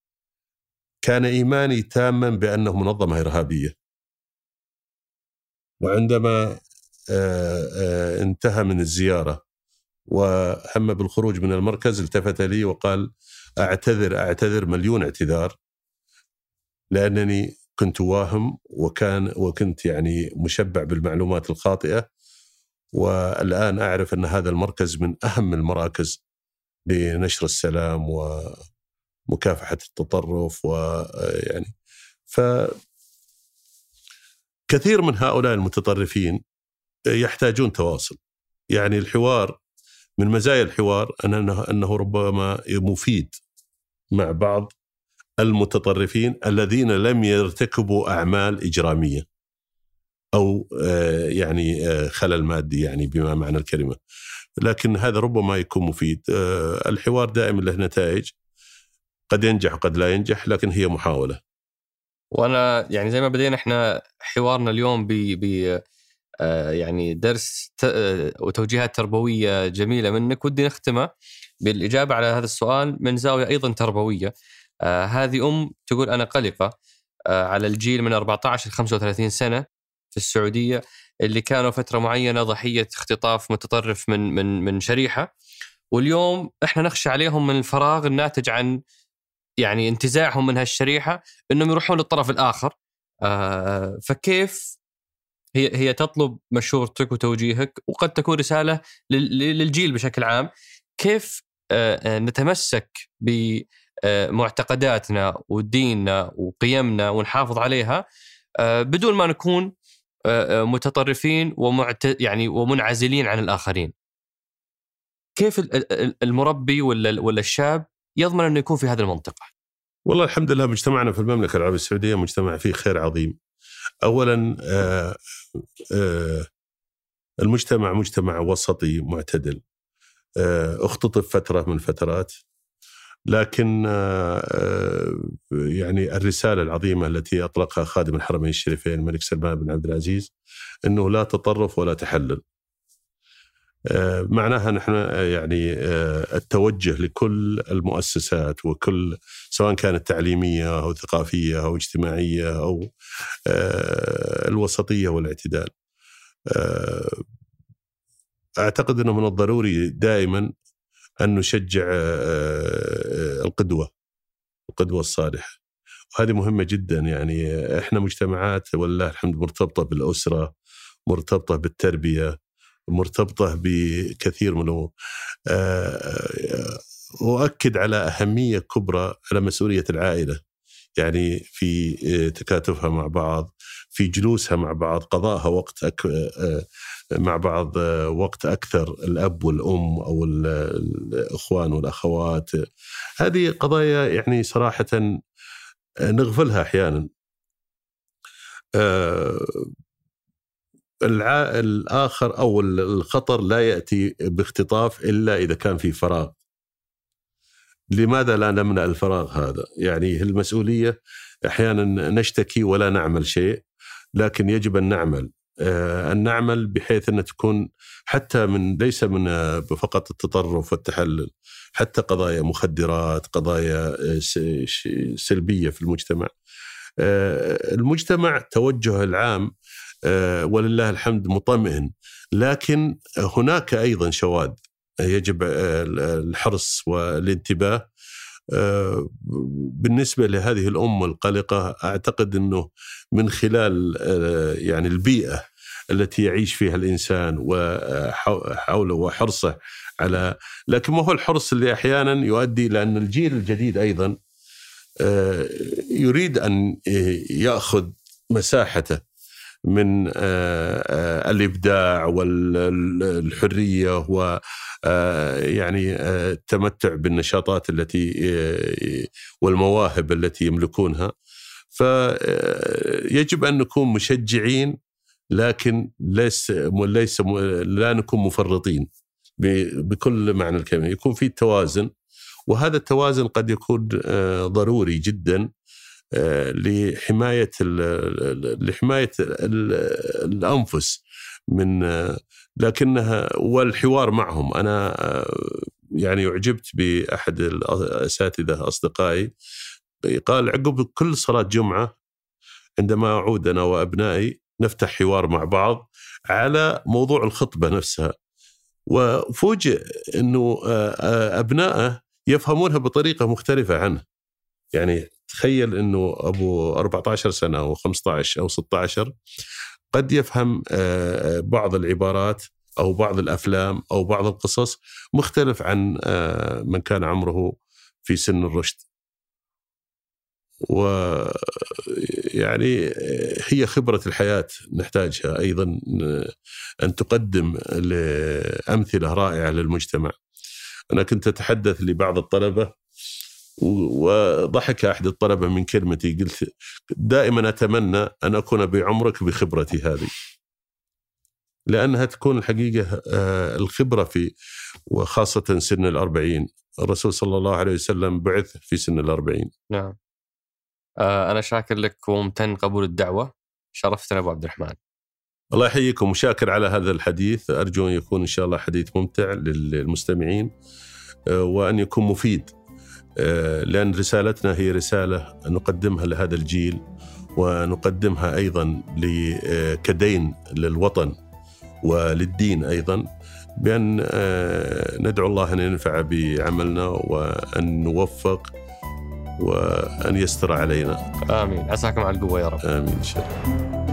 كان إيماني تاما بأنه منظمة إرهابية. وعندما آه، آه، انتهى من الزيارة وهم بالخروج من المركز التفت لي وقال أعتذر أعتذر مليون اعتذار لأنني كنت واهم وكان وكنت يعني مشبع بالمعلومات الخاطئة والآن أعرف أن هذا المركز من أهم المراكز لنشر السلام ومكافحة التطرف ويعني ف كثير من هؤلاء المتطرفين يحتاجون تواصل. يعني الحوار من مزايا الحوار انه أنه ربما مفيد مع بعض المتطرفين الذين لم يرتكبوا أعمال إجرامية. أو آه، يعني آه، خلل مادي يعني بما معنى الكلمة. لكن هذا ربما يكون مفيد. آه، الحوار دائما له نتائج. قد ينجح وقد لا ينجح لكن هي محاولة. وأنا يعني زي ما بدينا إحنا حوارنا اليوم ب يعني درس وتوجيهات تربوية جميلة منك. ودي نختمه بالإجابة على هذا السؤال من زاوية أيضا تربوية. هذه أم تقول أنا قلقة على الجيل من 14 ل 35 سنة. في السعودية اللي كانوا فترة معينة ضحية اختطاف متطرف من من من شريحة. واليوم إحنا نخشى عليهم من الفراغ الناتج عن يعني انتزاعهم من هالشريحة إنهم يروحون للطرف الآخر. آه فكيف هي هي تطلب مشورتك وتوجيهك وقد تكون رسالة للجيل بشكل عام؟ كيف آه, آه، نتمسك ب آه، معتقداتنا وديننا وقيمنا ونحافظ عليها بدون ما نكون متطرفين ومعت يعني ومنعزلين عن الآخرين. كيف المربي ولا ولا الشاب يضمن أنه يكون في هذه المنطقة؟ والله الحمد لله مجتمعنا في المملكة العربية السعودية مجتمع فيه خير عظيم. اولا المجتمع مجتمع وسطي معتدل. اختطف فترة من الفترات لكن آه، آه، يعني الرسالة العظيمة التي أطلقها خادم الحرمين الشريفين الملك سلمان بن عبد العزيز إنه لا تطرف ولا تحلل. آه، معناها نحن يعني التوجه لكل المؤسسات وكل سواء كانت تعليمية أو ثقافية أو اجتماعية أو الوسطية والاعتدال. أعتقد إنه من الضروري دائما أن نشجع آه، آه، القدوة القدوة الصالحة وهذه مهمة جدا يعني إحنا مجتمعات ولله الحمد مرتبطة بالأسرة مرتبطة بالتربية مرتبطة بكثير من آه، أؤكد على أهمية كبرى على مسؤولية العائلة يعني في تكاتفها مع بعض في جلوسها مع بعض قضاءها وقت. مع بعض وقت أكثر الأب والأم أو الإخوان والأخوات. هذه قضايا يعني صراحة نغفلها أحيانا. آه، الآخر أو الخطر لا يأتي باختطاف إلا إذا كان في فراغ. لماذا لا نمنع الفراغ هذا؟ يعني المسؤولية أحيانا نشتكي ولا نعمل شيء لكن يجب أن نعمل. آه، أن نعمل بحيث أن تكون حتى من ليس من آه، فقط التطرف والتحلل حتى قضايا مخدرات قضايا آه، سلبية في المجتمع. المجتمع توجه العام ولله الحمد مطمئن. لكن هناك أيضا شواذ يجب الحرص والانتباه. بالنسبة لهذه الأمة القلقة أعتقد أنه من خلال يعني البيئة التي يعيش فيها الإنسان وحوله وحرصه على لكن ما هو الحرص اللي أحيانا يؤدي لأن الجيل الجديد أيضا آه، يريد أن يأخذ مساحته من آه، آه، الإبداع والحريه يعني التمتع بالنشاطات التي والمواهب التي يملكونها. فيجب أن نكون مشجعين لكن ليس ليس لا نكون مفرطين بكل معنى الكلمة. يكون في توازن وهذا التوازن قد يكون آه، ضروري جدا آه، لحماية لحماية الأنفس من آه، لكنها والحوار معهم. أنا يعني أعجبت بأحد الأساتذة أصدقائي. قال عقب كل صلاة جمعة عندما أعود أنا وأبنائي نفتح حوار مع بعض على موضوع الخطبة نفسها. وفوجئ أنه أبنائه يفهمونها بطريقة مختلفة عنه. يعني تخيل أنه أبو 14 سنة أو 15 أو 16 قد يفهم بعض العبارات أو بعض الأفلام أو بعض القصص مختلف عن من كان عمره في سن الرشد. ويعني هي خبرة الحياة نحتاجها أيضا أن تقدم أمثلة رائعة للمجتمع أنا كنت أتحدث لبعض الطلبة وضحك أحد الطلبة من كلمتي قلت دائما أتمنى أن أكون بعمرك بخبرتي هذه. لأنها تكون الحقيقة الخبرة في وخاصة سن الأربعين. الرسول صلى الله عليه وسلم بعث في سن الأربعين. نعم. أنا شاكر لك وممتن قبول الدعوة. شرفتنا أبو عبد الرحمن. الله يحييكم. وشاكر على هذا الحديث. أرجو أن يكون إن شاء الله حديث ممتع للمستمعين وأن يكون مفيد. لأن رسالتنا هي رسالة نقدمها لهذا الجيل ونقدمها أيضا كدين للوطن وللدين أيضا بأن ندعو الله أن ينفع بعملنا وأن نوفق وأن يستر علينا. آمين. عساكم على القوة يا رب. آمين. إن شاء الله.